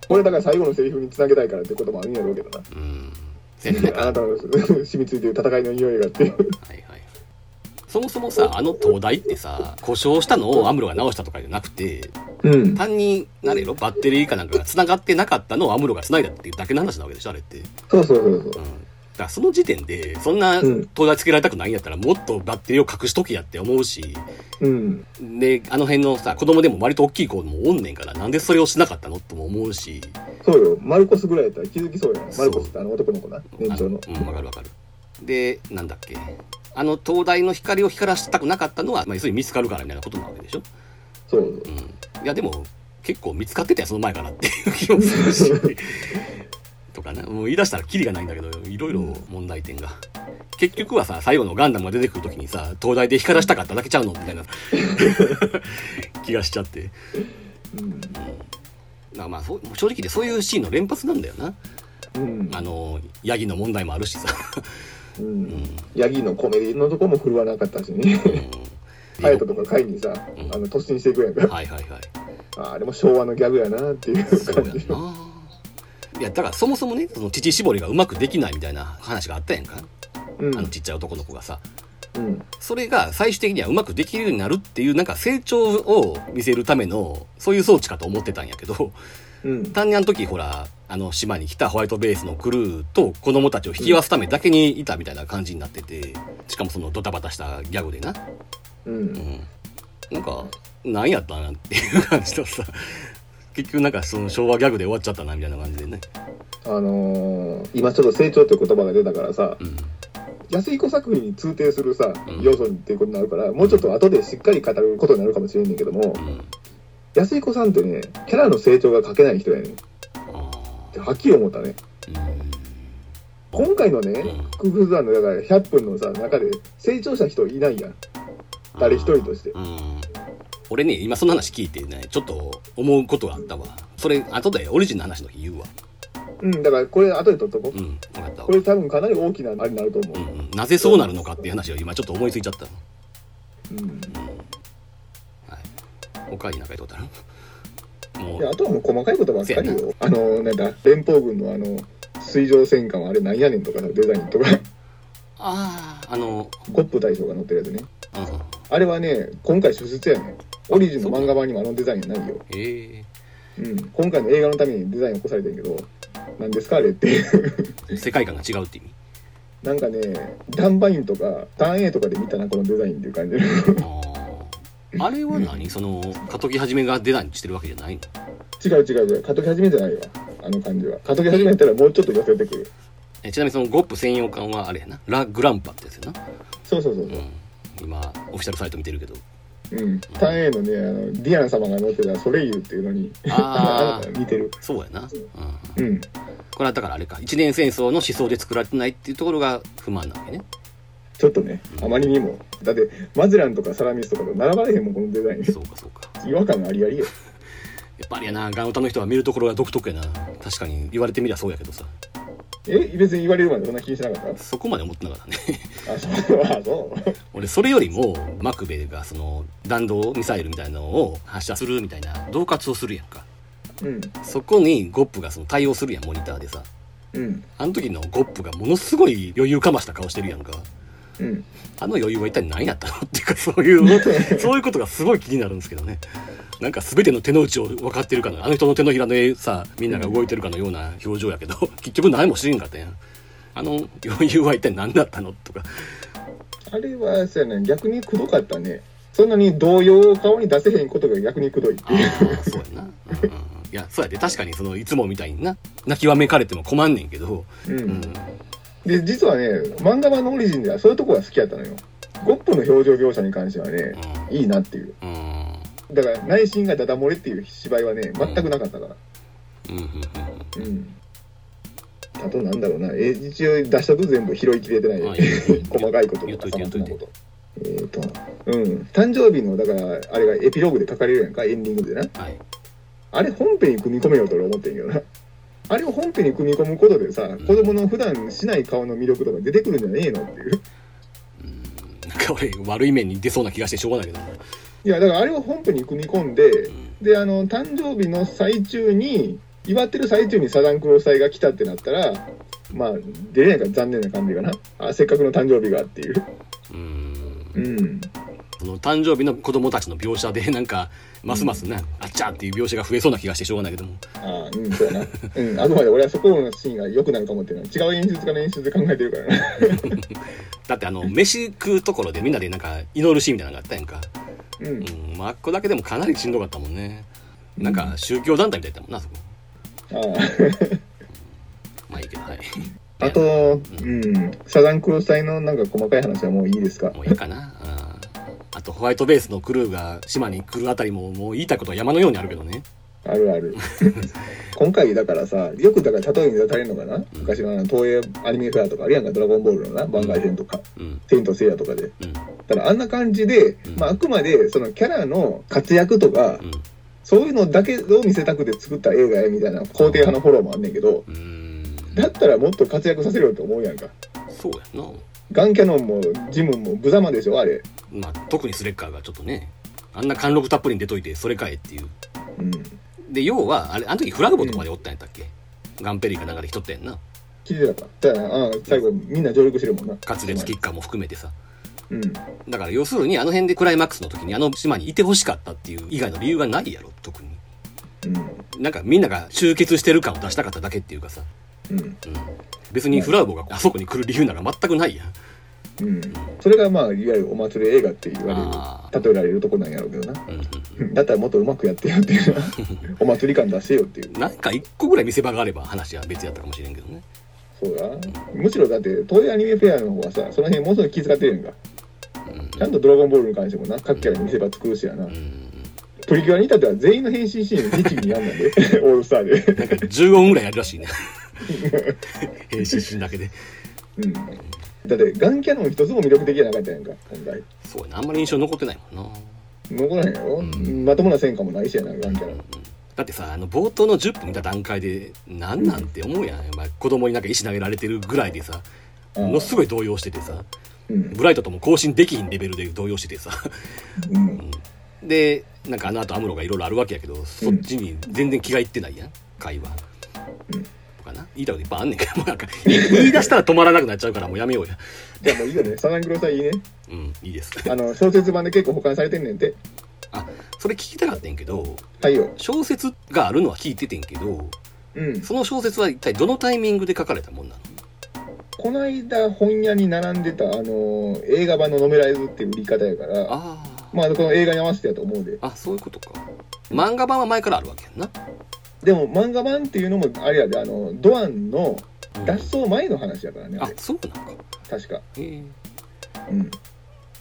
これだから最後のセリフにつなげたいからってこともあるんやろうけどな。うん。あなたの染みついてる戦いの匂いがっていう。はいはいそもそもさあの灯台ってさ故障したのをアムロが直したとかじゃなくてうん。単に何やろバッテリーかなんかが繋がってなかったのをアムロが繋いだっていうだけの話なわけでしょあれって。そうそうそうそう。うん。だからその時点で、そんなうん。灯台つけられたくないんやったら、もっとバッテリーを隠しときやって思うし、うん。で、あの辺のさ、子供でも割と大きい子もおんねんから、なんでそれをしなかったのとも思うし、そうよ。マルコスぐらいやったら気づきそうや。マルコスってあの男の子な。年長の。あうん、わかるわかる。で、なんだっけ。あの灯台の光を光らしたくなかったのは、まあ、要するに見つかるからみたいなことなわけでしょ？そううん。いや、でも、結構見つかってたよ、その前からっていう気もするし。とかね、もう言い出したらキリがないんだけど、いろいろ問題点が。結局はさ、最後のガンダムが出てくるときにさ、灯台で光らしたかっただけちゃうの？みたいな *laughs* 気がしちゃって。うんだまあ、そう正直でそういうシーンの連発なんだよな。うんあの、ヤギの問題もあるしさ。うん。ヤギのコメディのとこも振るわなかったしね。うん。ハヤトとかカイにさうん。あの突進していくやんか。はいはいはい。ああれも昭和のギャグやなっていうそうや感じな。いや、だからそもそもね、その乳搾りがうまくできないみたいな話があったやんか。うん。あのちっちゃい男の子がさ。うん。それが最終的にはうまくできるようになるっていうなんか成長を見せるためのそういう装置かと思ってたんやけどうん。単にあの時ほらあの島に来たホワイトベースのクルーと子供たちを引き合わすためだけにいたみたいな感じになっててしかもそのドタバタしたギャグでな。ううん。んなんか何やったんやっていう感じとさ。*laughs* 結局なんかその昭和ギャグで終わっちゃったなみたいな感じでね。あのー今ちょっと成長っていう言葉が出たからさうん。安彦作品に通底するさうん。要素っていうことになるからもうちょっと後でしっかり語ることになるかもしれんねんけどもうん。安彦さんってねキャラの成長が書けない人やねんっあてはっきり思ったね。今回のねうん。クフザンのだから100分のさ中で成長した人いないやん。誰一人として。うん。俺ね今その話聞いてねちょっと思うことがあったわ。それ後でオリジンの話の時言うわ。うんだからこれ後で撮っとこう。うん分かったわ。これ多分かなり大きなあれになると思う。うんうん。なぜそうなるのかっていう話を今ちょっと思いついちゃったうん。はい。他に何か言うことあるもであとはもう細かいことばっかりよ。あのなんだ連邦軍のあの水上戦艦はあれなんやねんとかさデザインとか。あああのゴップ大将が乗ってるやつね。うんあれはね今回初出やねん。オリジンの漫画版にもあのデザインないよ、えうん、今回の映画のためにデザイン起こされてるけど何ですかあれって *laughs* 世界観が違うって意味？なんかねダンバインとかターン A とかで見たなこのデザインっていう感じであれは何？その過渡期はじめがデザインしてるわけじゃないの？違う違う違う。過渡期始めじゃないわ。あの感じは。過渡期始めやったらもうちょっと寄せてくる。えちなみにそのゴップ専用艦はあれやな。ラ・グランパってやつやな。そうそうそうそう、うん。今オフィシャルサイト見てるけど。うん、ターン A のねあのディアン様が乗ってたソレイユっていうのに。あー。あ *laughs* の似てる。そうやな、うん、うん。これはだからあれか。一年戦争の思想で作られてないっていうところが不満なわけねちょっとねあまりにもだってマゼランとかサラミスとかと並ばれへんもんこのデザイン。そうかそうか。違和感ありありよやっぱりやなガン歌の人は見るところが独特やな。確かに言われてみりゃそうやけどさ。え別に言われるまでそんな気にしなかっそこまで思ってなかったね。たあそうあそう。*laughs* 俺それよりもマクベがその弾道ミサイルみたいなのを発射するみたいな恫喝をするやんか。うん。そこにゴップがその対応するやんモニターでさ。うん。あの時のゴップがものすごい余裕かました顔してるやんかうん。あの余裕は一体何やったのっていうかそういう *laughs* そういうことがすごい気になるんですけどね。なんか全ての手の内を分かってるかのあの人の手のひらでさみんなが動いてるかのような表情やけど *laughs* 結局何も知りんかったやん。あの余裕は一体何だったのとか。あれはそうやね。逆にくどかったね。そんなに動揺を顔に出せへんことが逆にくどいってあいう。あそうやな、うんうん、いやそうやで。確かにそのいつもみたいにな。泣きわめかれても困んねんけど、ううんん、で実はね漫画版のオリジンではそういうとこが好きやったのよ。ゴップの表情描写に関してはねいいなっていう。だから内心がダダ漏れっていう芝居はね全くなかったから。うん。あとなんだろうな。え一応出しとく全部拾いきれてない。*laughs* 細かいこと言っとかさといこと。えっ、と、うん、誕生日の、だから、あれがエピローグで書かれるやんか、エンディングでな。はい。あれ本編に組み込めようと俺思ってんけどな。あれを本編に組み込むことでさ、子供の普段しない顔の魅力とか出てくるんじゃねえのっていう。なんか俺悪い面に出そうな気がしてしょうがないけどいや、だからあれを本編に組み込んで、で、あの、誕生日の最中に、祝ってる最中にサザンクロス隊が来たってなったら、まあ、出れないから残念な感じかな。あ、せっかくの誕生日がっていう。うんうん。その誕生日の子供たちの描写でなんかますますな、あっちゃーっていう描写が増えそうな気がしてしょうがないけども。ああ、うん、そうやな。*laughs* うん、あくまで俺はそこのシーンが良くなるかもっていうの。は、違う演出家の演出で考えてるから。な。*laughs* だってあの飯食うところでみんなでなんか祈るシーンみたいなのがあったやんか。うん。うんまああっこだけでもかなりしんどかったもんね。なんか宗教団体みたいだったもんなそこ。ああ。まあいいけどはい。あと、うん、サザンクロス隊のなんか細かい話はもういいですか？もういいかなあとホワイトベースのクルーが島に来るあたりももう言いたいことは山のようにあるけどね。あるある。*laughs* 今回だからさ、よくだから例えに出されるのかな、昔のあの東映アニメフェアとかあるやんか、ドラゴンボールのな、番外編とか、うん。セイントセイヤとかで。うん。だからあんな感じで、うん。まああくまでそのキャラの活躍とか、うん。そういうのだけを見せたくて作った映画やみたいな肯定派のフォローもあんねんけど、だったらもっと活躍させろよって思うやんか。そうやなガンキャノンもジムも無様でしょ、あれ。まあ特にスレッカーがちょっとねあんな貫禄たっぷりに出といてそれかえっていううん。で要はあれあの時フラグボとかまでおったんやったっけ、ガンペリーかなんかで人ったやんな聞いてたか。ああ最後みんな上陸してるもんな。カツレツキッカーも含めてさうん。だから要するにあの辺でクライマックスの時にあの島にいてほしかったっていう以外の理由がないやろ特にうん。なんかみんなが集結してる感を出したかっただけっていうかさ、うん。うん、別にフラウボがあそこに来る理由なら全くないやんうん。それがまあ、いわゆるお祭り映画って言わあれる、例えられるとこなんやろうけどな。だったらもっとうまくやってよっていうな。*laughs* お祭り感出せよっていううん。なんか一個ぐらい見せ場があれば話は別やったかもしれんけどねそうや。むしろだって、東映アニメフェアの方はさ、その辺もうすぐ気遣ってるやんか。うんちゃんとドラゴンボールに関してもな、各キャラに見せ場作るしやなう。んプリキュアに至っては全員の変身シーン律儀にやんなんで、*laughs* オールスターで。なんか15分ぐらいやるらしいね。*laughs* 変身シーンだけでうん。だって、ガンキャノン一つも魅力的じゃなかったやんか、今回。そうやな。あんまり印象残ってないもんな。残らへんやろ、ん。まともな戦果もないしやな、ガンキャノン。だってさあの冒頭の10分見た段階でなんなんて思うやん、まあ、子供になんか石投げられてるぐらいでさものすごい動揺しててさうん。ブライトとも交信できひんレベルで動揺しててさ。うん。でなんかあの後アムロがいろいろあるわけやけどそっちに全然気がいってないやん会話、うんとかな？言いたいこといっぱいあんねんけど *laughs* もうなんか言い言い出したら止まらなくなっちゃうからもうやめようやじゃあもういいよね。サザンクロスはいいね。うんいいですあの、小説版で結構保管されてんねんて。あそれ聞きたかったんやけどはいよ。小説があるのは聞いててんけどうん。その小説は一体どのタイミングで書かれたもんなの？この間本屋に並んでた、あの、映画版のノメライズっていう売り方やから、あまあ、この映画に合わせてやと思うで。ああそういうことか漫画版は前からあるわけやんなでも、漫画版っていうのも、あれやで、あの、ドアンのうん脱走前の話やからね、あ。そうなんか確か。へえうん。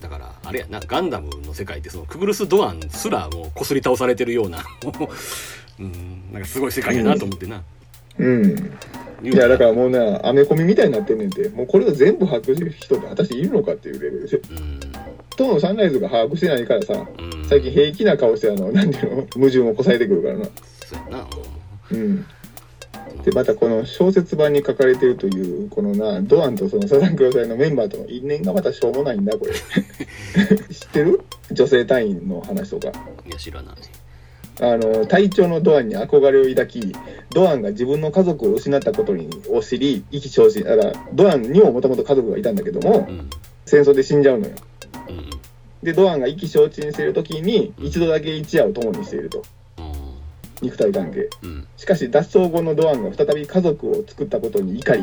だからあれやなガンダムの世界ってそのクグルス・ドアンすらもうこすり倒されてるような *laughs* うんなんかすごい世界やなと思ってな、うん。いや、だからもうな、アメコミみたいになってんねんて、もうこれを全部把握してる人って果たしているのかっていうレベルで。うん当のサンライズが把握してないからさ、うん最近平気な顔して、あの、なんていうの、矛盾をこさえてくるからな。そうやなうん。で、またこの小説版に書かれてるという、このな、ドアンとそのサザンクロス隊のメンバーとの因縁がまたしょうもないんだ、これ。*laughs* 知ってる？女性隊員の話とか。いや知らないあの、隊長のドアンに憧れを抱き、ドアンが自分の家族を失ったことにを知り、意気消沈。だから、ドアンにももともと家族がいたんだけどもう、ん戦争で死んじゃうのよ。うんで、ドアンが意気消沈している時に、一度だけ一夜を共にしていると。肉体関係。うんしかし脱走後のドアンが再び家族を作ったことに怒り、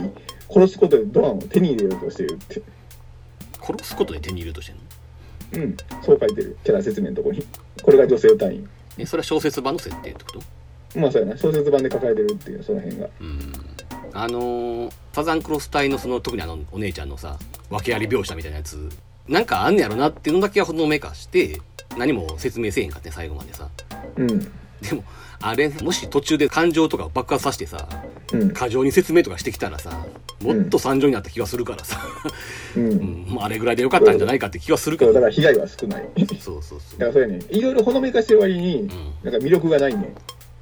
殺すことでドアンを手に入れようとしているって。殺すことで手に入れるとしてんの？うん、そう書いてる。キャラ説明のとこに。これが女性隊員。えそれは小説版の設定ってこと？まあそうやな。小説版で書かれてるっていう、その辺が。うんあのーサザンクロス隊のその特にあのお姉ちゃんのさ訳あり描写みたいなやつなんかあんねやろなっていうのだけはほのめかして何も説明せえへんかって最後までさうん。でもあれもし途中で感情とかを爆発させてさうん。過剰に説明とかしてきたらさもっと惨状になった気がするからさ、う。*laughs* うんんまあ、あれぐらいでよかったんじゃないかって気はするけどだから被害は少ない。そうそうそうだからそうやねいろいろほのめかしてる割に、なんか魅力がないね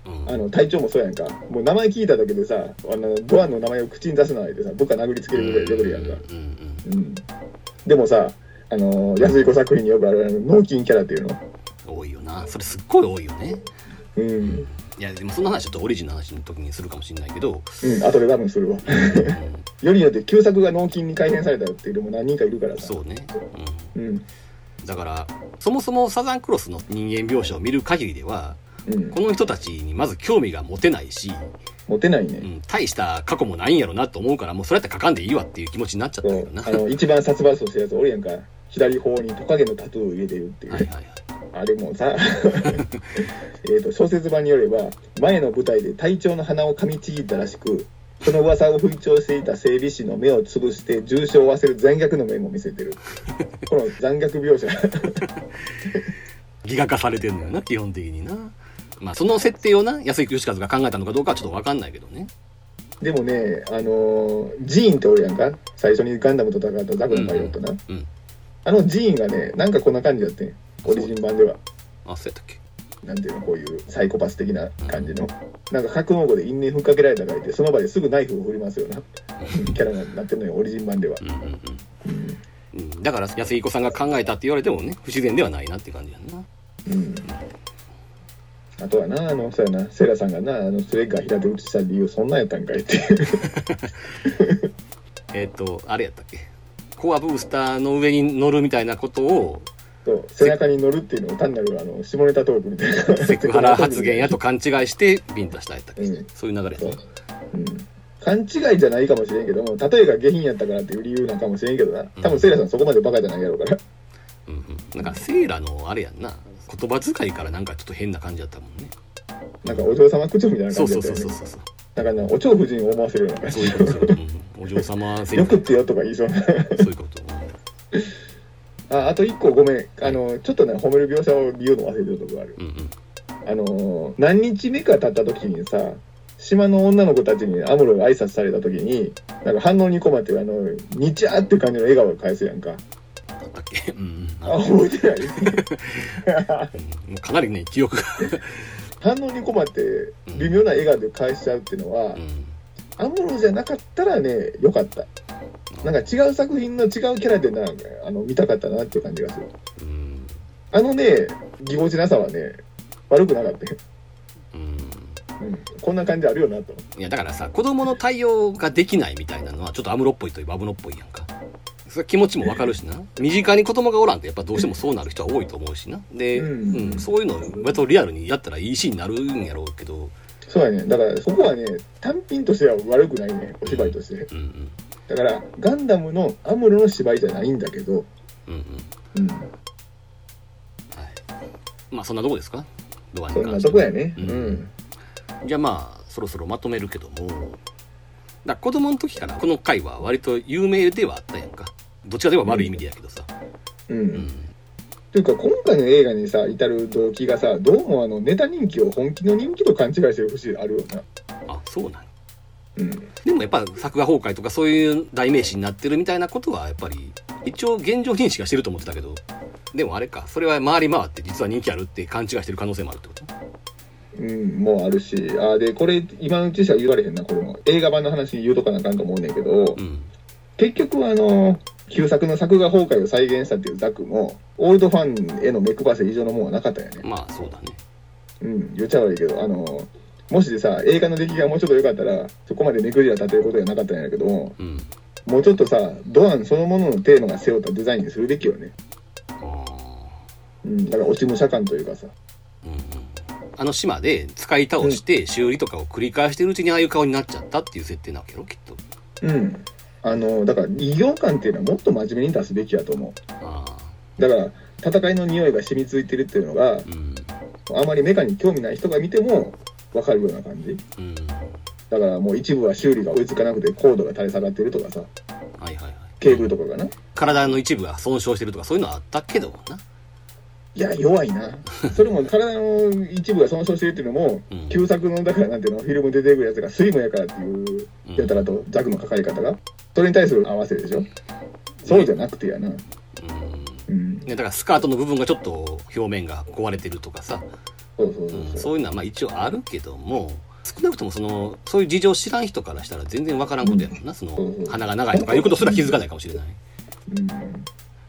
うんあの、隊長もそうやんか。もう名前聞いただけでさ、あの、ドアの名前を口に出すなでさ、部下殴りつけるぐらいレベルやんか。うんうんうん。でもさ、あの、安彦作品によくある脳筋キャラっていうの。多いよなそれすっごい多いよねうん。いやでもその話ちょっとオリジンの話の時にするかもしれないけど、うん、後で多分するわ。うん、よりによって旧作が脳筋に改変されたよっていうのも何人かいるからさ。そうね、うん、うん。だからそもそもサザンクロスの人間描写を見る限りではうん。この人たちにまず興味が持てないし、モテないね。うん、大した過去もないんやろなと思うからもうそれやったら書かんでいいわっていう気持ちになっちゃったけどなあの一番殺伐としたやつおるやんか左方にトカゲのタトゥーを入れてるっていう、はいはいはい。あれもさ *laughs* えと小説版によれば前の舞台で隊長の鼻を噛みちぎったらしくその噂を吹聴していた整備士の目を潰して重傷を負わせる残虐の面も見せてる。*laughs* この残虐描写。ギガ化されてるのよな基本的になまあその設定をな安井義和が考えたのかどうかはちょっと分かんないけどね。でもねあのージーンっておるやんか？最初にガンダムと戦ったザクのパイロットな、うんあのジーンがねなんかこんな感じだってんオリジン版では。あそうやったっけ？なんていうのこういうサイコパス的な感じの。なんか格納庫で因縁ふっかけられたからいてその場ですぐナイフを振りますよな *laughs* キャラになってるのよオリジン版では。うんうんうん。うん。だから安井子さんが考えたって言われてもね不自然ではないなって感じやんな。うん。あとはなあのそうやなセラさんがなあのスレッガー平手打ちした理由そんなんやったんかいって *laughs* えっ、とあれやったっけ？コアブースターの上に乗るみたいなことをそう背中に乗るっていうのを単なるあの下ネタトークみたいなセクハラ発言やと勘違いしてビンタしたやったっけ、うん。そういう流れやそう。ん、勘違いじゃないかもしれんけども例えが下品やったからっていう理由なんかもしれんけどな。多分セイラさんそこまでバカじゃないやろうから。うんうん、なんかセイラのあれやんな。言葉遣いからなんかちょっと変な感じだったもんね。なんかお嬢様口調みたいなそう感じだったよね。そうそうそうそうだからなお蝶夫人を思わせるような感じそういうことお嬢様よくってよとか言いそうな。そういうこと、ああと一個ごめん。あのちょっとね褒める描写を言うの忘れてるとこがある。うんうん。あの何日目か経った時にさ島の女の子たちにアムロが挨拶された時になんか反応に困ってあの「にちゃー」って感じの笑顔を返すやんか。あっけ？うんうん。ああ覚えてない。*laughs* うん。かなりね記憶が反応に困って微妙な笑顔で返しちゃうっていうのは、うん。アムロじゃなかったらねよかった。なんか違う作品の違うキャラでなあの見たかったなっていう感じがする。うん。あのねぎこちなさはね悪くなかったよ、うん。うん、こんな感じあるよなと。いやだからさ子供の対応ができないみたいなのはちょっとアムロっぽいといえばアムロっぽいやんかそれ気持ちもわかるしな。身近に子供がおらんとやっぱどうしてもそうなる人は多いと思うしな。で、ううんんそういうのを割とリアルにやったらいいシーンになるんやろうけど。そうやね。だからそこはね単品としては悪くないね。お芝居として。うんうんだからガンダムのアムロの芝居じゃないんだけど、うんうん。うん、はい。まあそんなとこですか？ドアにそんな関して。はとこやね。ううん。ん、じゃあまあそろそろまとめるけども。だ子供の時からこの回は割と有名ではあったやんかどっちかといえば悪い意味でやけどさ、うん。うん。というか今回の映画にさ至る動機がさどうもあのネタ人気を本気の人気と勘違いしてる節あるよな。あそうなんうん。でもやっぱ作画崩壊とかそういう代名詞になってるみたいなことはやっぱり一応現状認識はしてると思ってたけど。でもあれか。それは回り回って実は人気あるって勘違いしてる可能性もあるってこと。うん、もうあるし。あでこれ今のうちしか言われへんなこれも。映画版の話に言うとかなあかんと思うねんけど、うん。結局あの旧作の作画崩壊を再現したっていうザクもオールドファンへの目配せ以上のものはなかったよね。まあそうだね。うん言っちゃ悪いけどあのもしさ映画の出来がもうちょっと良かったらそこまで目くじら立てることがなかったんやけどもうん。もうちょっとさドアンそのもののテーマが背負ったデザインにするべきよね。あうんだから落ち武者感というかさ。ーうんうん。あの島で使い倒して修理とかを繰り返してるうちにああいう顔になっちゃったっていう設定なわけやろきっと。うんあのだから異形感っていうのはもっと真面目に出すべきやと思う。だから戦いの匂いが染みついてるっていうのがうんあまりメカに興味ない人が見ても分かるような感じ。うん。だからもう一部は修理が追いつかなくてコードが垂れ下がってるとかさ。はいはいはい。ケーブルとかがな。体の一部が損傷してるとかそういうのはあったけどないや、弱いな。それも体の一部が損傷してるっていうのも、うん旧作の、だからなんていうの、フィルムで出てくるやつがスリムやからっていうやたらと、ザクのかかり方が、それに対する合わせでしょ？そうじゃなくてやな。うんうん。ね、だからスカートの部分がちょっと表面が壊れてるとかさ、そういうのはまあ一応あるけども少なくともそのそういう事情を知らん人からしたら全然わからんことやもんな、そのうん鼻が長いとかいうことすら気づかないかもしれないうん。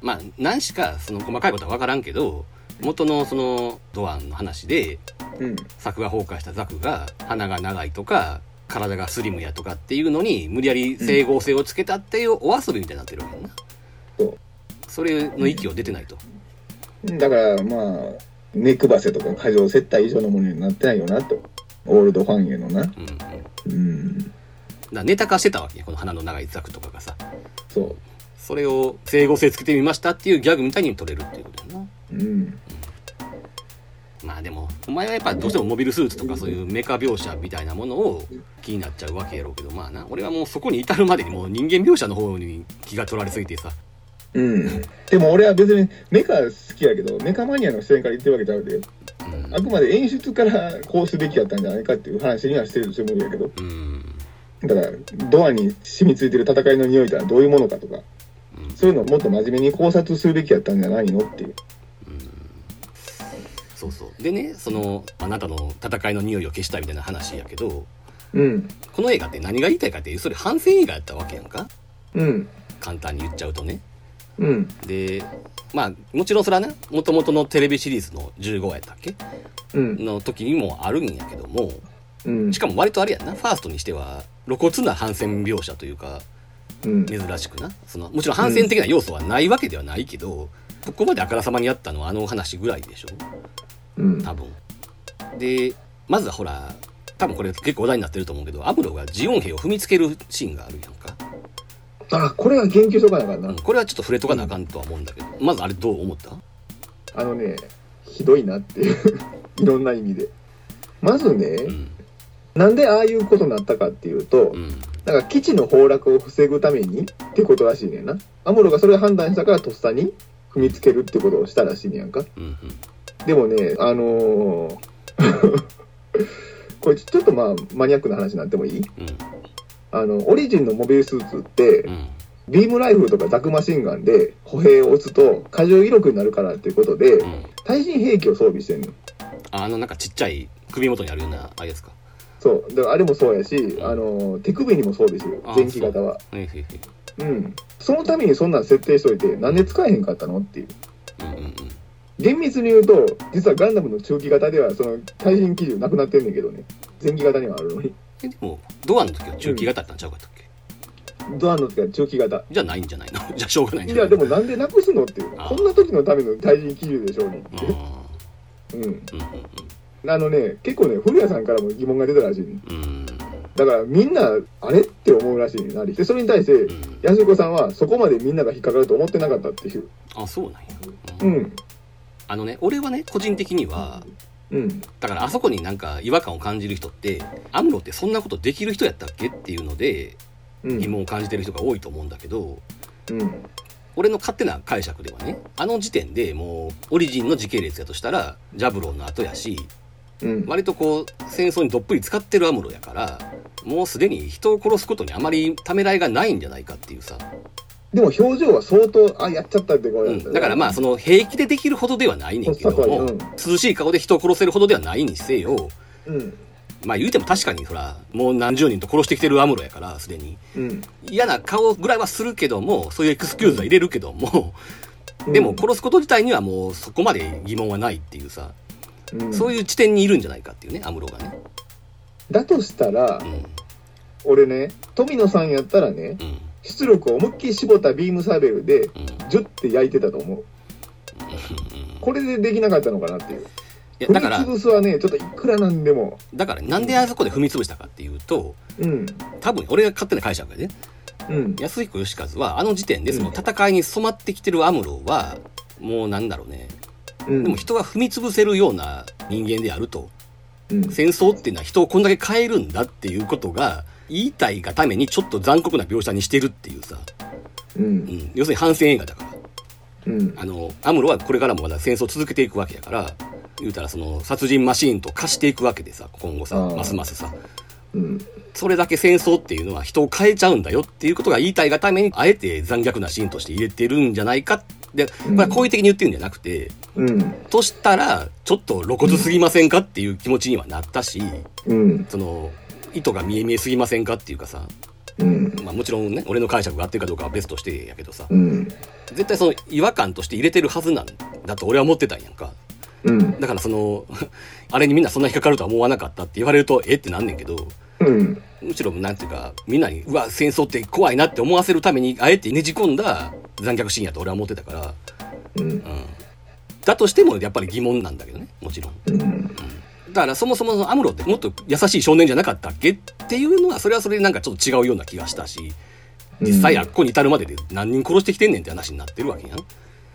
まあ何しかその細かいことはわからんけど元のそのドアンの話でうん。作が崩壊したザクが鼻が長いとか体がスリムやとかっていうのに無理やり整合性をつけたっていうお遊びみたいになってるわけやなそう。それの域を出てないと、だからまあ、目くばせとか過剰接待以上のものになってないよなと。オールドファンへのな。うんうん、うん。だネタ化してたわけよこの鼻の長いザクとかがさそそれを整合性つけてみましたっていうギャグみたいに取れるっていうことやなう。うん。まあでもお前はやっぱどうしてもモビルスーツとかそういうメカ描写みたいなものを気になっちゃうわけやろうけどまあな俺はもうそこに至るまでにもう人間描写の方に気が取られすぎてさうん。でも俺は別にメカ好きやけど、メカマニアの視点から言ってるわけちゃうで。うんあくまで演出からこうすべきやったんじゃないかっていう話にはしてるつもりやけど。うんだから、ドアに染みついてる戦いの匂いとはどういうものかとか、うんそういうのをもっと真面目に考察するべきやったんじゃないのっていう。そうそうでねそのあなたの戦いの匂いを消したみたいな話やけどうん。この映画って何が言いたいかっていうそれ反戦映画やったわけやんかうん。簡単に言っちゃうとねうん。でまあもちろんそれはねもともとのテレビシリーズの15話やったっけ？うん。の時にもあるんやけどもうん。しかも割とあれやんなファーストにしては露骨な反戦描写というかうん。珍しくな。そのもちろん反戦的な要素はないわけではないけど、ここまであからさまにやったのはあの話ぐらいでしょ。うん。多分。でまずはほら多分これ結構話題になってると思うけどアムロがジオン兵を踏みつけるシーンがあるやんか、あ、これは言及しとかなあかんな。うん。これはちょっと触れとかなあかんとは思うんだけど。まずあれどう思った？あのね、ひどいなっていう。*laughs* いろんな意味で。まずね、うん。なんでああいうことになったかっていうと、うんなんか基地の崩落を防ぐためにってことらしいねんな。アムロがそれを判断したからとっさに踏みつけるってことをしたらしいねやんか。うんうんでもね、あのー *laughs* これちょっとまあマニアックな話になってもいい？あの、オリジンのモビルスーツって、うんビームライフルとかザクマシンガンで歩兵を撃つと過剰威力になるからっていうことでう、ん対人兵器を装備してんの。あのなんかちっちゃい首元にあるようなあれですか？そう。だからあれもそうやし、あの、手首にも装備してるあ。前期型は。へいへいへいうん。そのためにそんなん設定しといて、なんで使えへんかったのっていう。うんうんうん厳密に言うと、実はガンダムの中期型では、その、対人基準なくなってんねんけどね。前期型にはあるのに。えでもドアの時は中期型だったんちゃうかったっけ、ドアの時は中期型。じゃないんじゃないの？*laughs* じゃあしょうがないんじいや、ゃないでもなんでなくすのっていう。あこんな時のための対人基準でしょうにっていう。あうん。ーうんうんあのね、結構ね、古谷さんからも疑問が出たらしいね。だからみんな、あれって思うらしいねなり。で、それに対して、うん安子さんはそこまでみんなが引っかかると思ってなかったっていう。あそうなんや、ううんん。あのね俺はね個人的にはうん。だからあそこになんか違和感を感じる人ってアムロってそんなことできる人やったっけっていうのでうん。疑問を感じてる人が多いと思うんだけどうん。俺の勝手な解釈ではねあの時点でもうオリジンの時系列やとしたらジャブローの後やしうん。割とこう戦争にどっぷり使ってるアムロやからもうすでに人を殺すことにあまりためらいがないんじゃないかっていうさ、でも表情は相当、あ、やっちゃったって顔やったうん、だからまあその平気でできるほどではないねんけども、うん。涼しい顔で人を殺せるほどではないにせようん。まあ言うても確かにほらもう何十人と殺してきてるアムロやからすでに。うん。嫌な顔ぐらいはするけどもそういうエクスキューズは入れるけども、うん。でも殺すこと自体にはもうそこまで疑問はないっていうさ、うん、そういう地点にいるんじゃないかっていうねアムロがねだとしたらう、ん俺ね、富野さんやったらね、うん出力を思いっきり絞ったビームサーベルで、うんジュッて焼いてたと思う。これでできなかったのかなっていう。踏みいやだから潰すはね、ちょっといくらなんでも。だからなんであそこで踏み潰したかっていうとうん。多分俺が勝手な解釈でねうん。安彦義和はあの時点でその戦いに染まってきてるアムロはもうなんだろうねうん。でも人が踏み潰せるような人間であるとうん。戦争っていうのは人をこんだけ変えるんだっていうことが言いたいがためにちょっと残酷な描写にしてるっていうさ、う。うんん、要するに反戦映画だからうん。あの、アムロはこれからもまだ戦争を続けていくわけだから、言うたらその殺人マシーンと化していくわけでさ、今後さ、ますますさ。うん。それだけ戦争っていうのは人を変えちゃうんだよっていうことが言いたいがために、あえて残虐なシーンとして入れてるんじゃないか。で、これは好意的に言ってるんじゃなくて、うん。としたら、ちょっと露骨すぎませんかっていう気持ちにはなったし、うん。その、意図が見え見えすぎませんかっていうかさ、うん。まあもちろんね、俺の解釈が合ってるかどうかは別としてやけどさ、うん。絶対その違和感として入れてるはずなんだと俺は思ってたんやんか。うん。だからその、*laughs* あれにみんなそんな引っかかるとは思わなかったって言われると、え？ってなんねんけど、うん。むしろなんていうか、みんなに、うわ、戦争って怖いなって思わせるために、あえてねじ込んだ残虐シーンやと俺は思ってたから、うん。うん。だとしてもやっぱり疑問なんだけどね、もちろん。うん。だからそもそもアムロってもっと優しい少年じゃなかったっけっていうのは、それはそれでなんかちょっと違うような気がしたし、実際あっこに至るまでで何人殺してきてんねんって話になってるわけやん。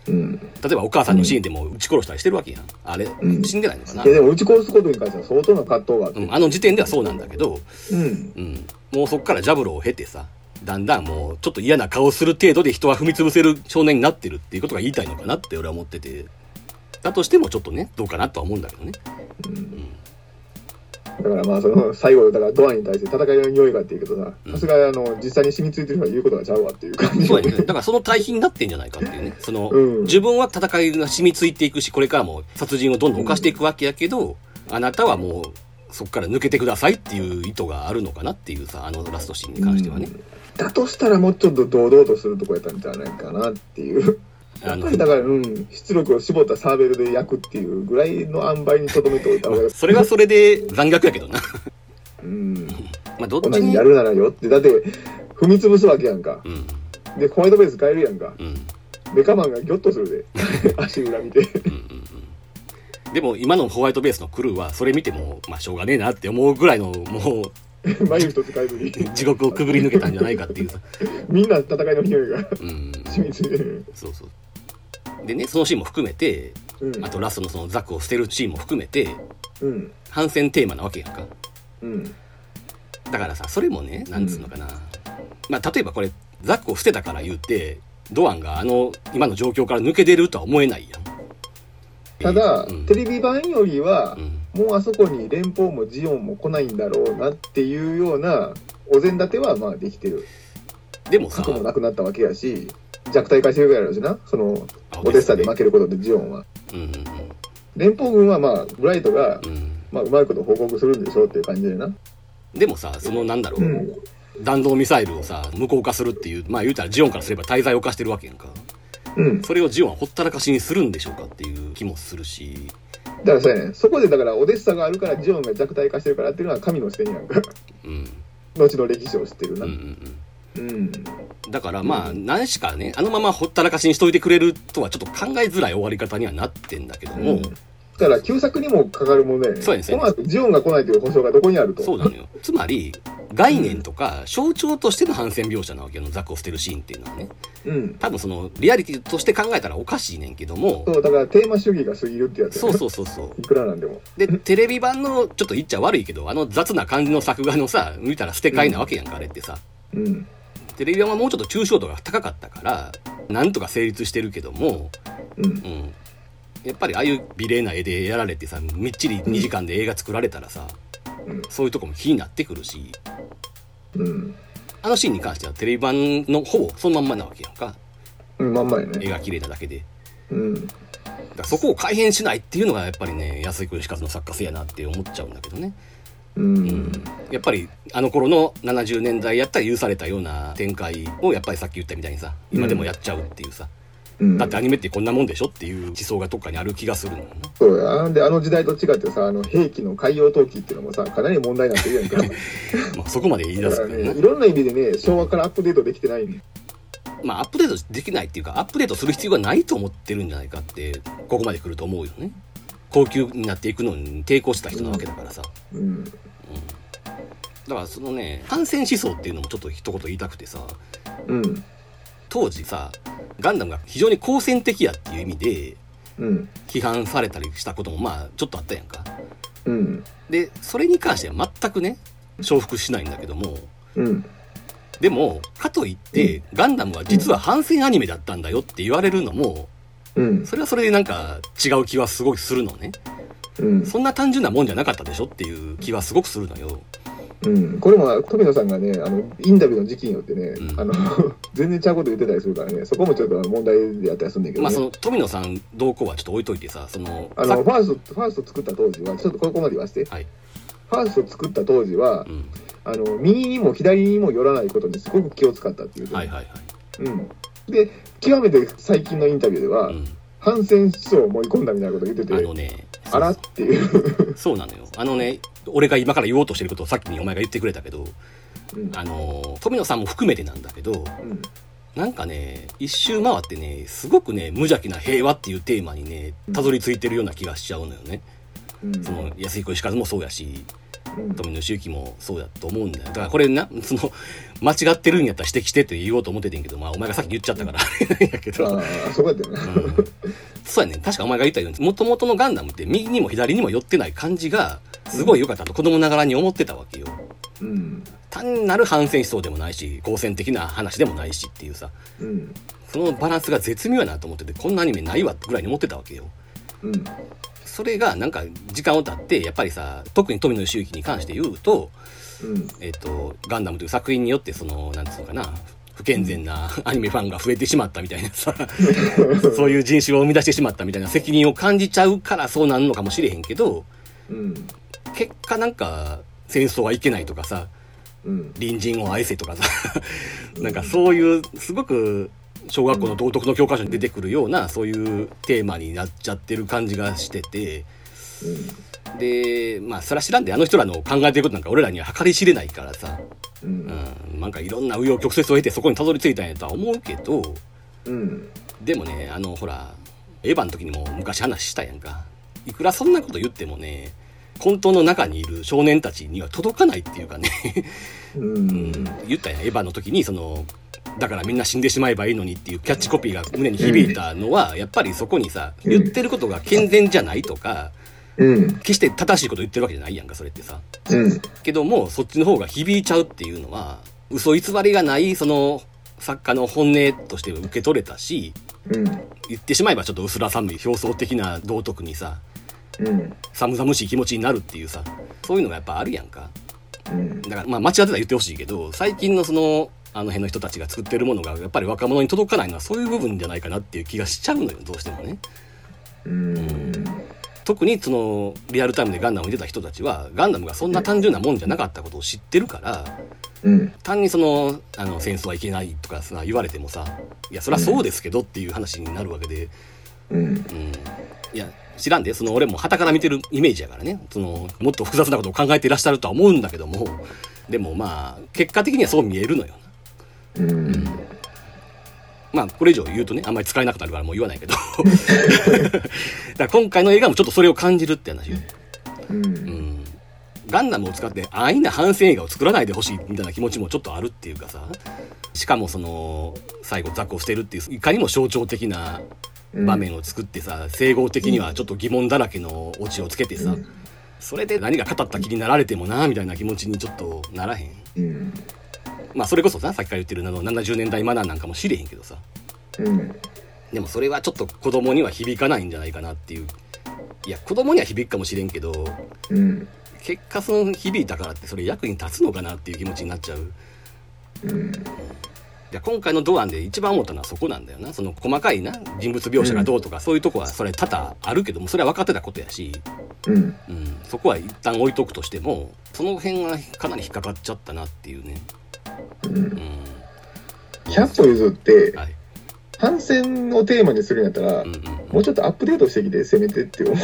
うん。例えばお母さんのシーンでも撃ち殺したりしてるわけやん。あれ、ん死んでないのかな、いや、でも、打ち殺すことに関しては相当な葛藤があって。うん、あの時点ではそうなんだけど、うん。うん、もうそっからジャブロを経てさ、だんだんもうちょっと嫌な顔する程度で人は踏み潰せる少年になってるっていうことが言いたいのかなって俺は思ってて、だとしてもちょっとね、どうかなとは思うんだけどね。だからまあ、その、最後、だからドアに対して戦いの匂いがっていうけどさ、うんさすが、あの、実際に染みついてる人が言うことがちゃうわっていう感じ。そうやね。だからその対比になってんじゃないかっていうね。その、うん自分は戦いが染みついていくし、これからも殺人をどんどん犯していくわけやけど、あなたはもう、そこから抜けてくださいっていう意図があるのかなっていうさ、あのラストシーンに関してはね。だとしたらもうちょっと堂々とするとこやったんじゃないかなっていう。やっぱりだから、うん、出力を絞ったサーベルで焼くっていうぐらいの塩梅にとどめておいた方が、*laughs* それはそれで残虐やけどな。うん、まあどっちに？やるならよって、だって、踏み潰すわけやんか。うん。で、ホワイトベース変えるやんか。うん。メカマンがギョッとするで。*laughs* 足裏見て。でも今のホワイトベースのクルーはそれ見ても、まあしょうがねえなって思うぐらいのも *laughs* 眉一つ変えずに。う地獄をくぐり抜けたんじゃないかっていうさ。みんな戦いの匂いがうん。染みついてる。そうそう。でね、そのシーンも含めて、うんあ。とラストのそのザクを捨てるシーンも含めて、うん。反戦テーマなわけやんか。うん。だからさ、それもね、なんつうのかな。まあ例えばこれ、ザクを捨てたから言って、ドアンがあの、今の状況から抜け出るとは思えないやん。ただ、うんテレビ版よりはう、ん。もうあそこに連邦もジオンも来ないんだろうなっていうようなお膳立てはまあできてる。でもさ、核もなくなったわけやし、弱体化してるぐらいだしな、その、あオデッサで負けることでジオンは。うんうん連邦軍はまあ、ブライトが、うん。うん。まあ、うまいこと報告するんでしょうっていう感じでな。でもさ、そのなんだろう、うん。弾道ミサイルをさ、無効化するっていう、まあ言うたらジオンからすれば滞在を犯してるわけやんか。うん。それをジオンはほったらかしにするんでしょうかっていう気もするし、だからそうやね、そこでだからオデッサがあるからジオンが弱体化してるからっていうのは神の視点やんか。うん。*laughs* 後の歴史を知ってるな。うんうんうん。うん。だからまあ、何しかね、あのままほったらかしにしといてくれるとはちょっと考えづらい終わり方にはなってんだけども、うんだから、旧作にもかかる問題やね。そうやねこの後、ジオンが来ないという保証がどこにあると。そうなのよ。つまり、概念とか象徴としての反戦描写なわけよ、ザクを捨てるシーンっていうのはね。うん。多分その、リアリティとして考えたらおかしいねんけども、そう、だからテーマ主義が過ぎるってやつやねそうそうそうそう。いくらなんでも。で、テレビ版の、ちょっと言っちゃ悪いけど、あの雑な感じの作画のさ、見たら捨て替えなわけやんか、あれってさ。うん。テレビ版はもうちょっと抽象度が高かったから、なんとか成立してるけども、うんう。ん。やっぱりああいう美麗な絵でやられてさ、みっちり2時間で映画作られたらさ、うんそういうとこも気になってくるし、うん。あのシーンに関してはテレビ版のほぼそのまんまなわけやんか。うん、まんまやね。絵が綺麗なだけで。うん。だからそこを改変しないっていうのがやっぱりね、安井義和の作家性やなって思っちゃうんだけどね。うん。やっぱりあの頃の70年代やったら許されたような展開をやっぱりさっき言ったみたいにさ、今でもやっちゃうっていうさ。うん。だってアニメってこんなもんでしょっていう思想がどっかにある気がするのよね。そうや。で、あの時代と違ってさ、あの、兵器の海洋投棄っていうのもさ、かなり問題になってるやんか。*laughs* まあそこまで言い出だからね、ね *laughs* い。ろんな意味でね、昭和からアップデートできてないね。まあアップデートできないっていうか、アップデートする必要がないと思ってるんじゃないかって、ここまで来ると思うよね。高級になっていくのに抵抗した人なわけだからさ。うん。だからそのね、反戦思想っていうのもちょっと一言言いたくてさ、うん。当時さ、ガンダムが非常に好戦的やっていう意味でうん。批判されたりしたこともまあちょっとあったやんか。うん。で、それに関しては全くね、承服しないんだけども、うん。でも、かといって、ガンダムは実は反戦アニメだったんだよって言われるのも、うん。それはそれでなんか違う気はすごくするのね。うん。そんな単純なもんじゃなかったでしょっていう気はすごくするのよ。うん。これも、富野さんがね、あの、インタビューの時期によってね、うんあの、*laughs* 全然ちゃうこと言ってたりするからね、そこもちょっと問題でやったりするんだけど、ね。まあその富野さんどうこうはちょっと置いといてさ、その、あの、さファースト、ファースト作った当時は、ちょっとここまで言わせて。はい。ファースト作った当時はう、ん。あの、右にも左にも寄らないことにすごく気を使ったっていう、はいはいはい。うん。で、極めて最近のインタビューでは、うん。反戦思想を盛り込んだみたいなことを言ってて、あのね、あらっていう。*laughs* そうなのよ。あのね、俺が今から言おうとしてることをさっきにお前が言ってくれたけど、うん。あの、富野さんも含めてなんだけど、うん。なんかね、一周回ってね、すごくね、無邪気な平和っていうテーマにね、たどり着いてるような気がしちゃうのよね。うん。その、安彦石和もそうやし、うん富野周之もそうだと思うんだよ。だからこれな、その、間違ってるんやったら指摘してって言おうと思っててんけど、まあお前がさっき言っちゃったから、あれやけど。ああ、そこやったよな。うんそうやね確かお前が言ったように、もともとのガンダムって右にも左にも寄ってない感じが、すごい良かったと子供ながらに思ってたわけよ。うん。単なる反戦思想でもないし、好戦的な話でもないしっていうさ、うん。そのバランスが絶妙やなと思ってて、こんなアニメないわぐらいに思ってたわけよ。うん。それがなんか時間を経って、やっぱりさ、特に富野義行に関して言うと、うん。えっ、と、ガンダムという作品によってその、なんつうのかな、不健全なアニメファンが増えてしまったみたいなさ、そういう人種を生み出してしまったみたいな責任を感じちゃうからそうなんのかもしれへんけど、うん。結果なんか戦争はいけないとかさ、うん。隣人を愛せとかさ、なんかそういうすごく小学校の道徳の教科書に出てくるようなそういうテーマになっちゃってる感じがしてて、で、まあそれは知らんで、あの人らの考えてることなんか俺らには計り知れないからさ、うん。うん、なんかいろんな紆余曲折を経てそこにたどり着いたんやとは思うけど、うん。でもね、あの、ほら、エヴァの時にも昔話したやんか。いくらそんなこと言ってもね、混沌の中にいる少年たちには届かないっていうかね、うん。言ったやん、エヴァの時に、その、だからみん。な死ん。でしまえばいいのにっていうキャッチコピーが胸に響いたのは、やっぱりそこにさ、言ってることが健全じゃないとか、うん。決して正しいこと言ってるわけじゃないやん。か、それってさ。うん。けども、そっちの方が響いちゃうっていうのは、嘘偽りがない、その、作家の本音として受け取れたし、うん。言ってしまえばちょっと薄ら寒い表層的な道徳にさ、うん。寒々しい気持ちになるっていうさ、そういうのがやっぱあるやん。か。うん。だからまあ間違ってたら言ってほしいけど、最近のその、あの辺の人たちが作ってるものがやっぱり若者に届かないのはそういう部分じゃないかなっていう気がしちゃうのよ、どうしてもね。うん。特にそのリアルタイムでガンダムを見てた人たちはガンダムがそんな単純なもんじゃなかったことを知ってるからうん。単にそのあの戦争はいけないとかさ言われてもさいやそりゃそうですけどっていう話になるわけで、うん。うん、いや知らんでその俺も傍から見てるイメージやからね。そのもっと複雑なことを考えていらっしゃるとは思うんだけども。でもまあ結果的にはそう見えるのようん。まあこれ以上言うとねあんまり使えなくなるからもう言わないけど。だから今回の映画もちょっとそれを感じるって話よ。うん。うん。ガンダムを使って安易な反戦映画を作らないでほしいみたいな気持ちもちょっとあるっていうかさ。しかもその最後雑魚を捨てるっていういかにも象徴的な場面を作ってさ整合的にはちょっと疑問だらけのオチをつけてさ、うんそれで何が語った気になられてもなみたいな気持ちにちょっとならへんうん。まあそれこそささっきから言ってるあの70年代マナーなんかもしれへんけどさうん。でもそれはちょっと子供には響かないんじゃないかなっていういや子供には響くかもしれんけどうん。結果その響いたからってそれ役に立つのかなっていう気持ちになっちゃううん。で今回のドアンで一番思ったのはそこなんだよな。その細かいな人物描写がどうとか、そういうとこはそれ多々あるけどもそれは分かってたことやし、うん。うん、そこは一旦置いとくとしてもその辺はかなり引っかかっちゃったなっていうね。うん。うん。100歩譲って、はい。反戦をテーマにするんやったら、うんうんもうちょっとアップデートしてきて、せめてって思う。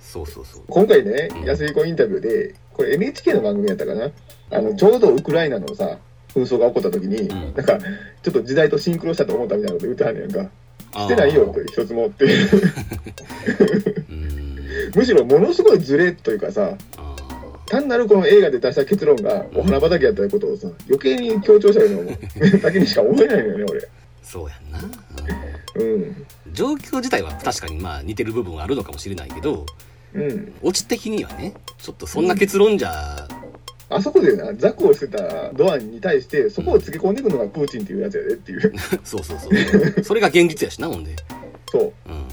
そうそうそう。今回ねうん、安井子インタビューで、これ NHK の番組やったかな。あの、ちょうどウクライナのさ、紛争が起こった時に、んなんか、ちょっと時代とシンクロしたと思ったみたいなこと言ってはんねやんか。してないよと、一つもって。うんむしろものすごいズレというかさ、あ単なるこの映画で出した結論がお花畑やったことをさ、余計に強調したような *laughs* だけにしか思えないのよね、ーそうやんな、俺。うん。うん状況自体は確かにまあ似てる部分はあるのかもしれないけどうん。オチ的にはねちょっとそんな結論じゃ、あそこでな、ザクをしてたドアンに対して、そこをつぎ込んでいくのがプーチンっていうやつやでっていう。*laughs* そうそうそう。それが現実やしなほんで。そう。うん。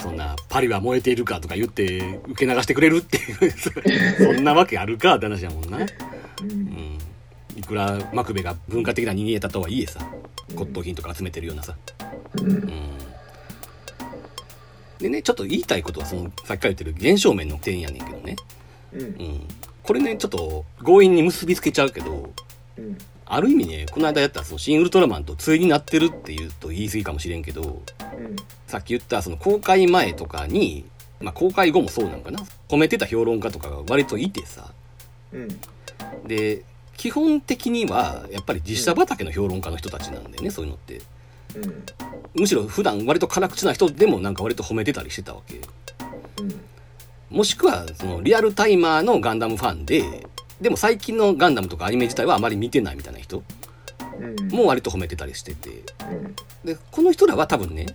そんなパリは燃えているかとか言って受け流してくれるっていうそんなわけあるかって話やもんな、うん。うん、いくらマクベが文化的な人間やったとはいえさ骨董品とか集めてるようなさ、うん。うん、でねちょっと言いたいことはそのさっきから言ってる現象面の点やねんけどね、うん。うん、これねちょっと強引に結びつけちゃうけどうん。ある意味ねこの間やったその新ウルトラマンと対になってるっていうと言い過ぎかもしれんけどうん。さっき言ったその公開前とかに、まあ、公開後もそうなんかな？褒めてた評論家とかが割といてさ。うん。で基本的にはやっぱり実写畑の評論家の人たちなんだよねそういうのって。うん。むしろ普段割と辛口な人でもなんか割と褒めてたりしてたわけ。うんもしくはそのリアルタイマーのガンダムファンででも最近のガンダムとかアニメ自体はあまり見てないみたいな人うん。も割と褒めてたりしてて。うん。でこの人らは多分ね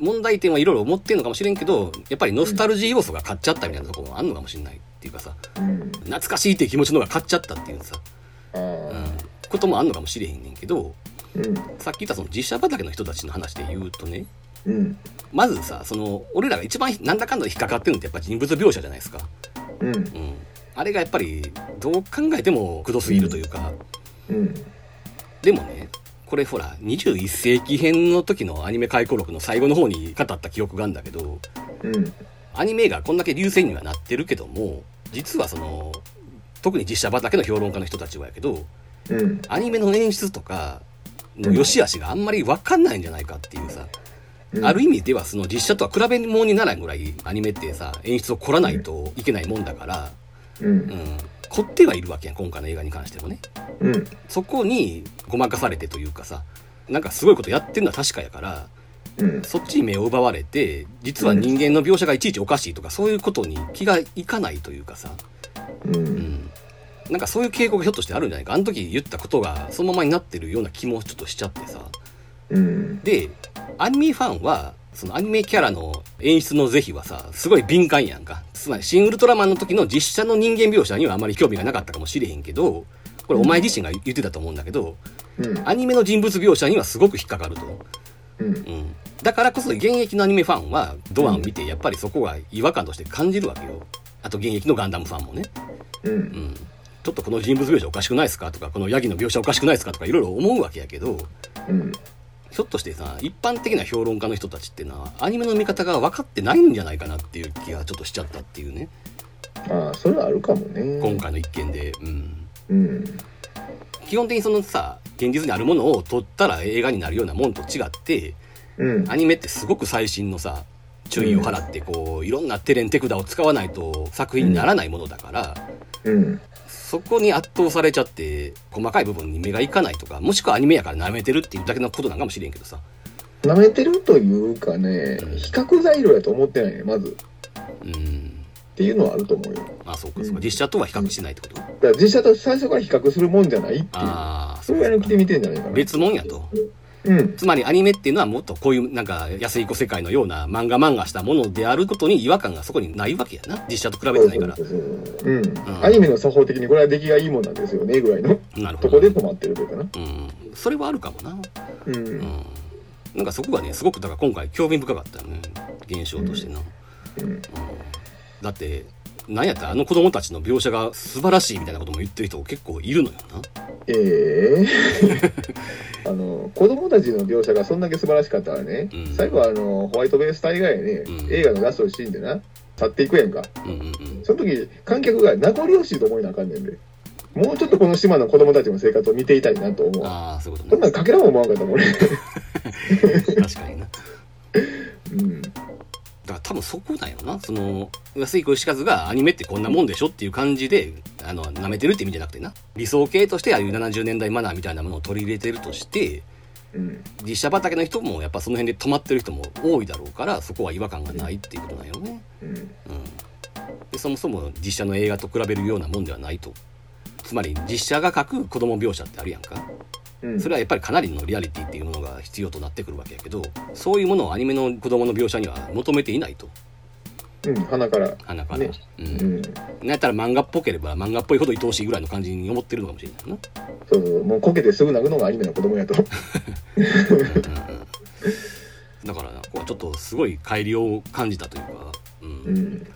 問題点はいろいろ思ってんのかもしれんけどやっぱりノスタルジー要素が勝っちゃったみたいなところもあんのかもしれないっていうかさうん。懐かしいっていう気持ちの方が勝っちゃったっていうさ、あうんあ、こともあんのかもしれへんねんけどうん。さっき言ったその実写畑の人たちの話で言うとねうん。まずさその俺らが一番なんだかんだで引っかかってるのってやっぱ人物描写じゃないですか、うん。うん、あれがやっぱりどう考えてもくどすぎるというか、うん。でもねこれほら21世紀編の時のアニメ回顧録の最後の方に語った記憶があるんだけどうん。アニメがこんだけ流星にはなってるけども実はその特に実写畑の評論家の人たちはやけどうん。アニメの演出とかの良し悪しがあんまり分かんないんじゃないかっていうさ、ある意味ではその実写とは比べ物にならないぐらいアニメってさ演出を凝らないといけないもんだから、ううん。ん、凝ってはいるわけやん今回の映画に関してもね。うん。そこにごまかされてというかさなんかすごいことやってるのは確かやからうん。そっちに目を奪われて実は人間の描写がいちいちおかしいとかそういうことに気がいかないというかさ、ううんん、なんかそういう傾向がひょっとしてあるんじゃないか。あの時言ったことがそのままになってるような気もちょっとしちゃってさうん。でアニメファンはそのアニメキャラの演出の是非はさすごい敏感やんか。つまり「シン・ウルトラマン」の時の実写の人間描写にはあまり興味がなかったかもしれへんけどこれお前自身が言ってたと思うんだけどうん。アニメの人物描写にはすごく引っかかると。うん。うん、だからこそ現役のアニメファンはドアンを見てやっぱりそこが違和感として感じるわけよ。あと現役のガンダムファンもね、ううん。ん、ちょっとこの人物描写おかしくないですかとかこのヤギの描写おかしくないですかとかいろいろ思うわけやけど。うんひょっとしてさ一般的な評論家の人たちっていうのはアニメの見方が分かってないんじゃないかなっていう気がちょっとしちゃったっていうね。ああそれはあるかもね。今回の一件で、うん、うん。基本的にそのさ現実にあるものを撮ったら映画になるようなもんと違ってうん。アニメってすごく最新のさ注意を払ってこういろんなテレンテクダを使わないと作品にならないものだから、うんそこに圧倒されちゃって細かい部分に目がいかないとかもしくはアニメやから舐めてるっていうだけのことなんかもしれんけどさ。舐めてるというかね比較材料やと思ってないねまず。うん。っていうのはあると思うよ。まあそうかそうか。うん。実写とは比較してないってこと、だから実写と最初から比較するもんじゃないっていう。ああそれぐらいの気で見てんじゃないかな。別物やと。うんつまりアニメっていうのはもっとこういうなんか安い子世界のような漫画漫画したものであることに違和感がそこにないわけやな。実写と比べてないから。そうそうん。アニメの作法的にこれは出来がいいもんなんですよねぐらいの。なるほどとこで止まってるというかなうん。それはあるかもな。うん。うんなんかそこがねすごくだから今回興味深かったよね現象としてな、うん。だってなんやったらあの子供たちの描写が素晴らしいみたいなことも言ってる人結構いるのよな。ええ。*laughs* あの子供たちの描写がそんだけ素晴らしかったらね、うん。最後はあのホワイトベース隊がやね、うん。映画のラストのシーンでな去っていくやんか。うんうんうん。その時観客が名残惜しいと思いなあかんねんで。もうちょっとこの島の子供たちの生活を見ていたいなと思う。わああそういうこそんなとねんかけらも思わんかったもん俺。*laughs* 確かにな。*laughs* うんだから多分そこなんよな。その安井小石和がアニメってこんなもんでしょっていう感じであの舐めてるって意味じゃなくてな。理想系としてああいう70年代マナーみたいなものを取り入れてるとしてうん。実写畑の人もやっぱその辺で止まってる人も多いだろうからそこは違和感がないっていうことなんよね、うん。うん、でそもそも実写の映画と比べるようなもんではないと。つまり実写が描く子供描写ってあるやんか。うんそれはやっぱりかなりのリアリティっていうものが必要となってくるわけやけどそういうものをアニメの子供の描写には求めていないと。うん鼻から。鼻から、ね。う、うん。んなんやったら漫画っぽければ漫画っぽいほど愛おしいぐらいの感じに思ってるのかもしれないな。そうそうもうこけてすぐ泣くのがアニメの子供やと。だからなここはちょっとすごい乖離を感じたというか、うん。うん。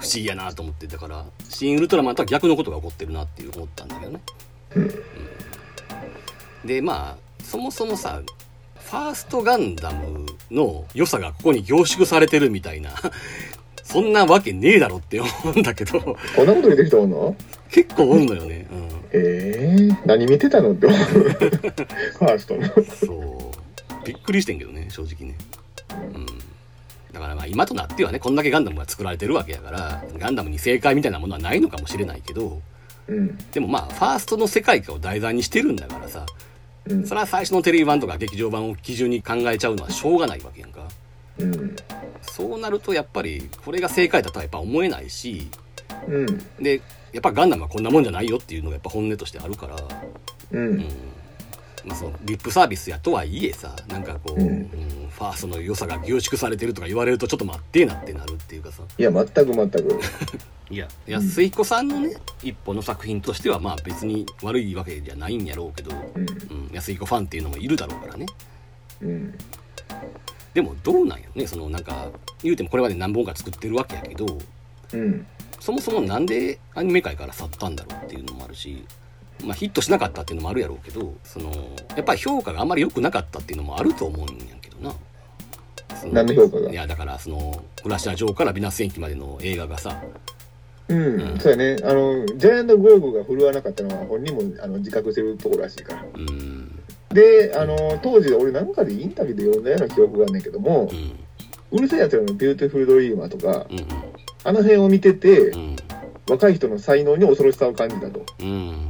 不思議やなと思ってだから新ウルトラマンとは逆のことが起こってるなっていう思ったんだけどね、うんでまあそもそもさファーストガンダムの良さがここに凝縮されてるみたいな *laughs* そんなわけねえだろって思うんだけど。こんなこと言ってる人おんの？結構おんのよね、うん、ええ何見てたのって思う。*laughs* ファーストの。そう。びっくりしてんけどね正直ね。うん。だからまあ今となってはねこんだけガンダムが作られてるわけやからガンダムに正解みたいなものはないのかもしれないけどうん。でもまあファーストの世界観を題材にしてるんだからさうんそれは最初のテレビ版とか劇場版を基準に考えちゃうのはしょうがないわけやんかうん。そうなるとやっぱりこれが正解だとはやっぱ思えないしうん。でやっぱガンダムはこんなもんじゃないよっていうのがやっぱ本音としてあるからうん。まあ、そのリップサービスやとはいえさなんかこう、うんうんファーストの良さが凝縮されてるとか言われるとちょっと待ってえなってなるっていうかさいや、全く全く。*laughs* いや安彦さんのね一歩の作品としてはまあ別に悪いわけじゃないんやろうけど、うん。うん、安彦ファンっていうのもいるだろうからねうん。でもどうなんやろねそのなんか言うてもこれまで何本か作ってるわけやけどうん。そもそもなんでアニメ界から去ったんだろうっていうのもあるし、まあ、ヒットしなかったっていうのもあるやろうけどそのやっぱり評価があんまり良くなかったっていうのもあると思うんやけどな。何の評価が？いやだからその「クラッシャー・ジョー」から「ヴイナス戦記」までの映画がさうん、うんそうやね。あの、ジャイアント・ゴーグが振るわなかったのは本人もあの自覚してるところらしいから。うんで、あの、当時俺なんかでインタビューで読んだような記憶があるんだけどもう、んうる星やつらのビューティフル・ドリーマーとか、うんあの辺を見ててう、ん若い人の才能に恐ろしさを感じたと。うん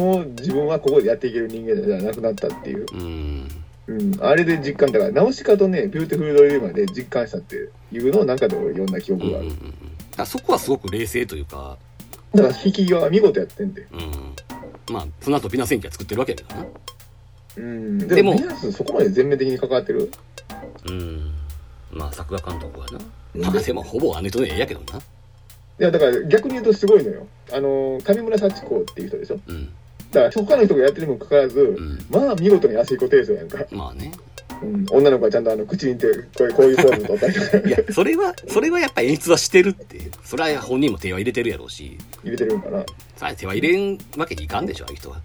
もう自分はここでやっていける人間じゃなくなったっていう。うんうん。あれで実感、だから、ナウシカとね、ビューティフル・ドリーマーで実感したっていうのをなんかで俺読んだ記憶がある。うんうんうんだからそこはすごく冷静というか、だから引き際は見事やってんで。うん、まあその後ビナ戦記は作ってるわけやけどなうん。でもナスそこまで全面的に関わってる？うんまあ作画監督はなうんまあでもほぼ姉との絵やけどないや、だから逆に言うとすごいのよ。あの、上村幸子っていう人でしょ？うんだから他の人がやってるにもかかわらず、んまあ見事に安彦テイストやんか。まあねうん。女の子はちゃんとあの、口に入れて、こういう、こういうポーズ取ったりとか *laughs* いやそれはそれはやっぱ演出はしてるってそれは本人も手は入れてるやろうし入れてるんかな。さあ手は入れんわけにいかんでしょああいう人は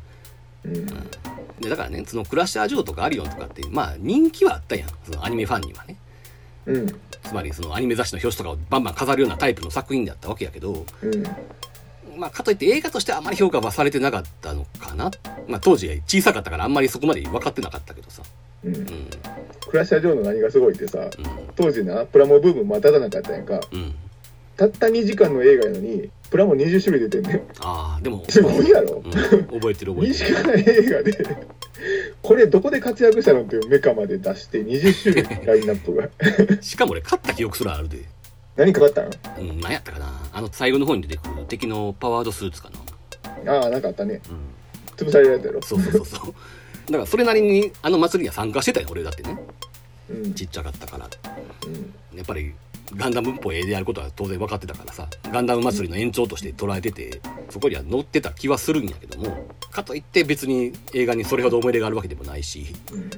うん。でだからねそのクラッシャー・ジョーとかアリオンとかってまあ人気はあったやんそのアニメファンにはねうん。つまりそのアニメ雑誌の表紙とかをバンバン飾るようなタイプの作品だったわけやけどうん。まあ、かといって映画としてはあまり評価はされてなかったのかな。まあ、当時小さかったからあんまりそこまで分かってなかったけどさ。うん。うん。クラッシャー上の何がすごいってさ、う当時な、プラモブーム真っ只中やったやんか。ん。うん。たった2時間の映画やのに、プラモ20種類出てんね。ああ、でも、すごいやろうん、覚えてる覚え2てる。時間映画で、これどこで活躍したのっていうメカまで出して20種類ラインナップが。*laughs* しかも俺勝った記憶すらあるで。何かかったんうん、何やったかな？あの最後の方に出てくる敵のパワードスーツかな？ああ、なんかあったね。うん。潰されるやつやろ。そうそうそうそう。*laughs* だからそれなりにあの祭りには参加してたよ、俺だってね。うん。ちっちゃかったから。うん。やっぱりガンダムっぽい絵でやることは当然分かってたからさガンダム祭りの延長として捉えててそこには載ってた気はするんやけどもかといって別に映画にそれほど思い入れがあるわけでもないし、うん。うん、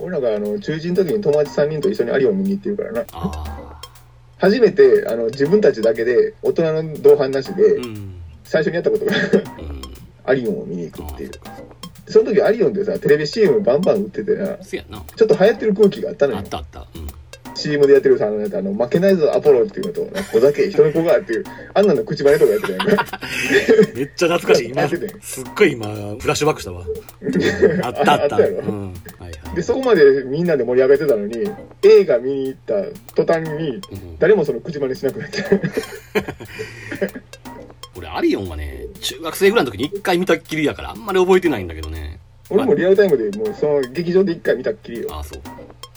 俺らがあの中1の時に友達3人と一緒にアリオン見に行ってるからな。あ初めてあの自分たちだけで大人の同伴なしで最初にやったことがうん。アリオンを見に行くっていう。その時アリオンでさ、テレビ CM バンバン売っててな。ちょっと流行ってる空気があったのよ。あっ。たあった。うん CM でやってるさ、あの、あの負けないぞアポロっていうのと、な小酒人の子がっていう、あんなの口真似とかやってるやんか。*laughs* めっちゃ懐かしい。今すっごい今フラッシュバックしたわ。*laughs* あったあった。で、そこまでみんなで盛り上げてたのに、映画見に行った途端に、うん。誰もその口真似しなくなって。*laughs* 俺アリオンはね中学生ぐらいの時に一回見たっきりやからあんまり覚えてないんだけどね。俺もリアルタイムでもうその劇場で一回見たっきりよ。ああそう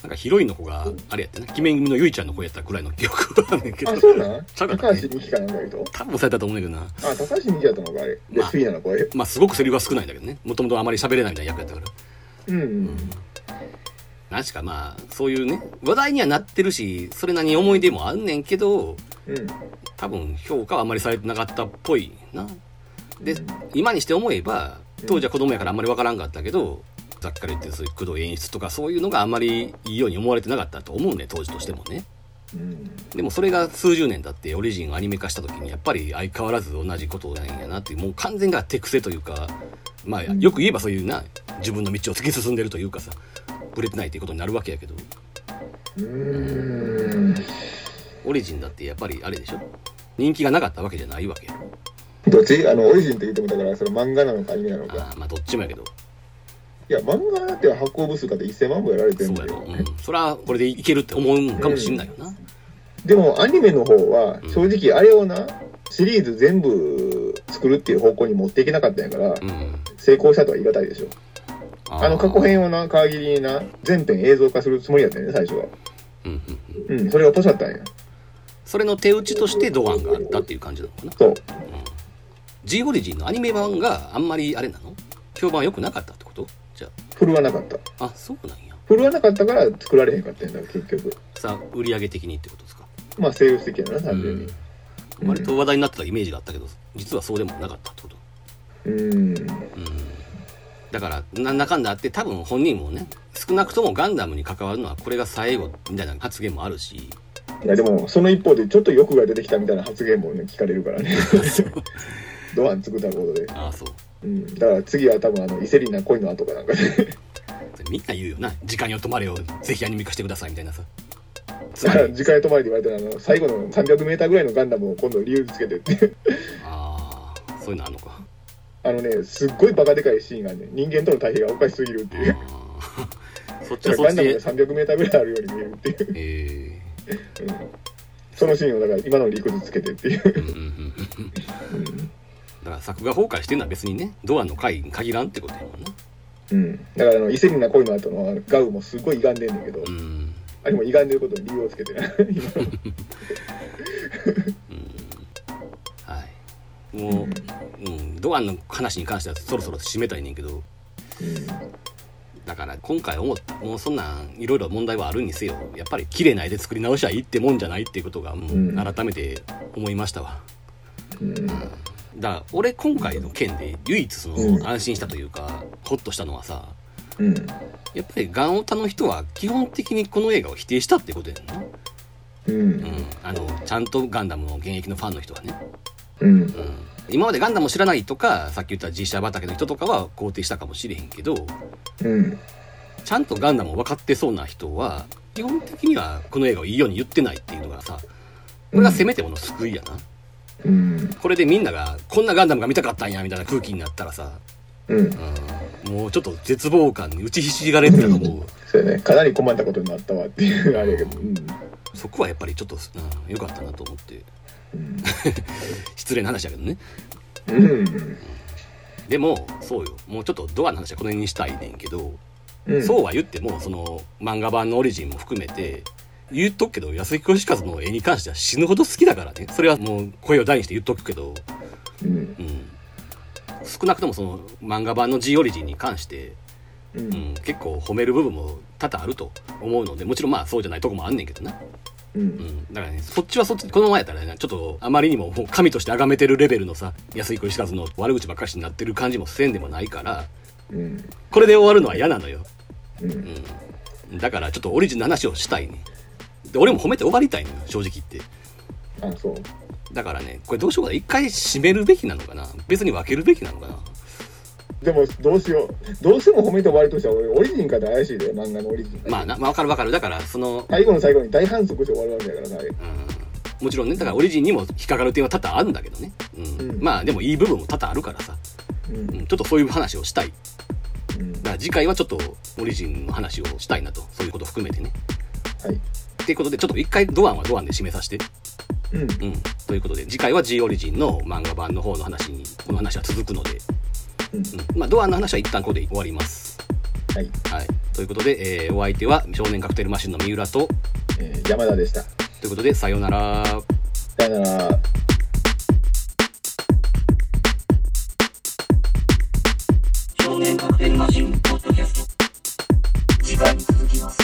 なんかヒロインの子があれやってね鬼面組のゆいちゃんの子やったぐらいの記憶はあんねんけど。あ、そうなん？ちゃ高ね。橋美紀かなんかいうと？多分されたと思うんだけどな。あ、高橋美紀やったのか、あれ。で、まあ。スピーナの声？まあすごくセリフは少ないんだけどね。もともとあまり喋れないみたいな役やったから。うん。何しかまあそういうね話題にはなってるしそれなりに思い出もあんねんけどうん。多分評価はあんまりされてなかったっぽいな。で今にして思えば当時は子供やからあんまりわからんかったけどさっきから言ってるそういう工藤演出とかそういうのがあんまりいいように思われてなかったと思うね当時としてもね。うん。でもそれが数十年経ってオリジンをアニメ化した時にやっぱり相変わらず同じことなんやなっていうもう完全が手癖というかまあよく言えばそういうな自分の道を突き進んでるというかさぶれてないっていうことになるわけやけど。うーん。オリジンだってやっぱりあれでしょ？人気がなかったわけじゃないわけや。ろどっち？あのオリジンって言ってもだからそれ漫画なのかアニメなのか。あーまあどっちもやけどいや漫画だって発行部数だって1000万部やられてるんだよ。そうん、それはこれでいけるって思うんかもしんないよな、でもアニメの方はうん。正直あれをなシリーズ全部作るっていう方向に持っていけなかったんやからうん。成功したとは言い難いでしょ。あの過去編をな皮切りにな全編映像化するつもりやったんやね最初は。うんうんうん。うんそれがポシャったんや。それの手打ちとしてドアンがあったっていう感じなのかな。そう。G オリジンのアニメ版があんまりあれなの？評判良くなかったってこと？じゃ振るわなかった。ああそうなんや。振るわなかったから作られへんかったんだ結局。さあ売り上げ的にってことですか？まあセールス的やな単純に。割と話題になってたイメージがあったけど実はそうでもなかったってこと？うん。うん。だからなんだかんだあって多分本人もね少なくともガンダムに関わるのはこれが最後みたいな発言もあるし。いやでもその一方でちょっと欲が出てきたみたいな発言もね聞かれるからね。*laughs* *laughs* ドアン作ったことで、ああそううん、だから次は多分あのイセリーナ恋の後かなんかで。*laughs* みんな言うよな。時間よ止まれよ。ぜひアニメ化してくださいみたいなさ。*laughs* 時間へ止まりで言われたらあの最後の 300m ぐらいのガンダムを今度理由つけてって。ああそういうのあんのか。あのねすっごいバカでかいシーンがね人間との対比がおかしすぎるっていう。*laughs* そっちはそっちガンダムがで 300m ぐらいあるように見えるっていう、えうん、そのシーンをだから今の理屈つけてっていう、ーうんから作画崩壊してるのは別にねドアの回に限らんってことやもんな。うん、だからあのイセリーナ恋の後のガウもすごい歪んでんだけど、うん。あれも歪んでることに理由をつけてな今。はい。もう、うん、ドアンの話に関してはそろそろ締めたいねんけど。だから今回思ったもうそんなんいろいろ問題はあるにせよ。やっぱり綺麗な絵で作り直しゃいいってもんじゃないっていうことがもううん。改めて思いましたわ、うん。だから俺今回の件で唯一そうんの安心したというか、ホッとしたのはさうん。やっぱりガンオタの人は基本的にこの映画を否定したってことやんな、うん。うん、あのちゃんとガンダムの現役のファンの人はね。うん。うん。今までガンダムを知らないとかさっき言った実写畑の人とかは肯定したかもしれへんけどうん。ちゃんとガンダムを分かってそうな人は基本的にはこの映画をいいように言ってないっていうのがさこれがせめてもの救いやな、うん。これでみんながこんなガンダムが見たかったんやみたいな空気になったらさ、うん。うん、もうちょっと絶望感に打ちひしがれてたと思うそうやね。かなり困ったことになったわっていうあれやけどうん。そこはやっぱりちょっと、うん、よかったなと思って。うん。*laughs* 失礼な話だけどね。うん。でもそうよ。もうちょっとドアの話はこの辺にしたいねんけど、うん。そうは言ってもその漫画版のオリジンも含めて言っとくけど安井義和の絵に関しては死ぬほど好きだからね。それはもう声を大にして言っとくけど、うん。うん、少なくともその漫画版の G オリジンに関して、ううん。ん、結構褒める部分も多々あると思うのでもちろんまあそうじゃないとこもあんねんけどな、ううん。ん、だからねそっちはそっちこのままやったらねちょっとあまりにももう神として崇めてるレベルのさ安井義和の悪口ばっかしになってる感じもせんでもないからうん。これで終わるのは嫌なのよ。うん。うん、だからちょっとオリジンの話をしたいねで俺も褒めて終わりたいのよ正直言って。あそう。だからねこれどうしようかな。一回締めるべきなのかな。別に分けるべきなのかな。でもどうしよう。どうしても褒めて終わりとしては俺オリジンかって怪しいで漫画のオリジンまあな、まあ、分かる分かる。だからその、最後の最後に大反則して終わるわけだからさうん、もちろんねだからオリジンにも引っかかる点は多々あるんだけどね、うん。うん。まあでもいい部分も多々あるからさ、うん。うん、ちょっとそういう話をしたい。うん。だから次回はちょっとオリジンの話をしたいなと。そういうこと含めてね。はいっいうことで、ちょっと一回ドアンはドアンで締めさせて。うん。うん。ということで、次回は G オリジンの漫画版の方の話に、この話は続くので、うん、うん。まあ、ドアンの話は一旦ここで終わります。はい。はい。ということで、えー、お相手は少年カクテルマシンの三浦と、えー、山田でした。ということで、さようなら。さよなら。少年カクテルマシンポッドキャスト。次回に続きます。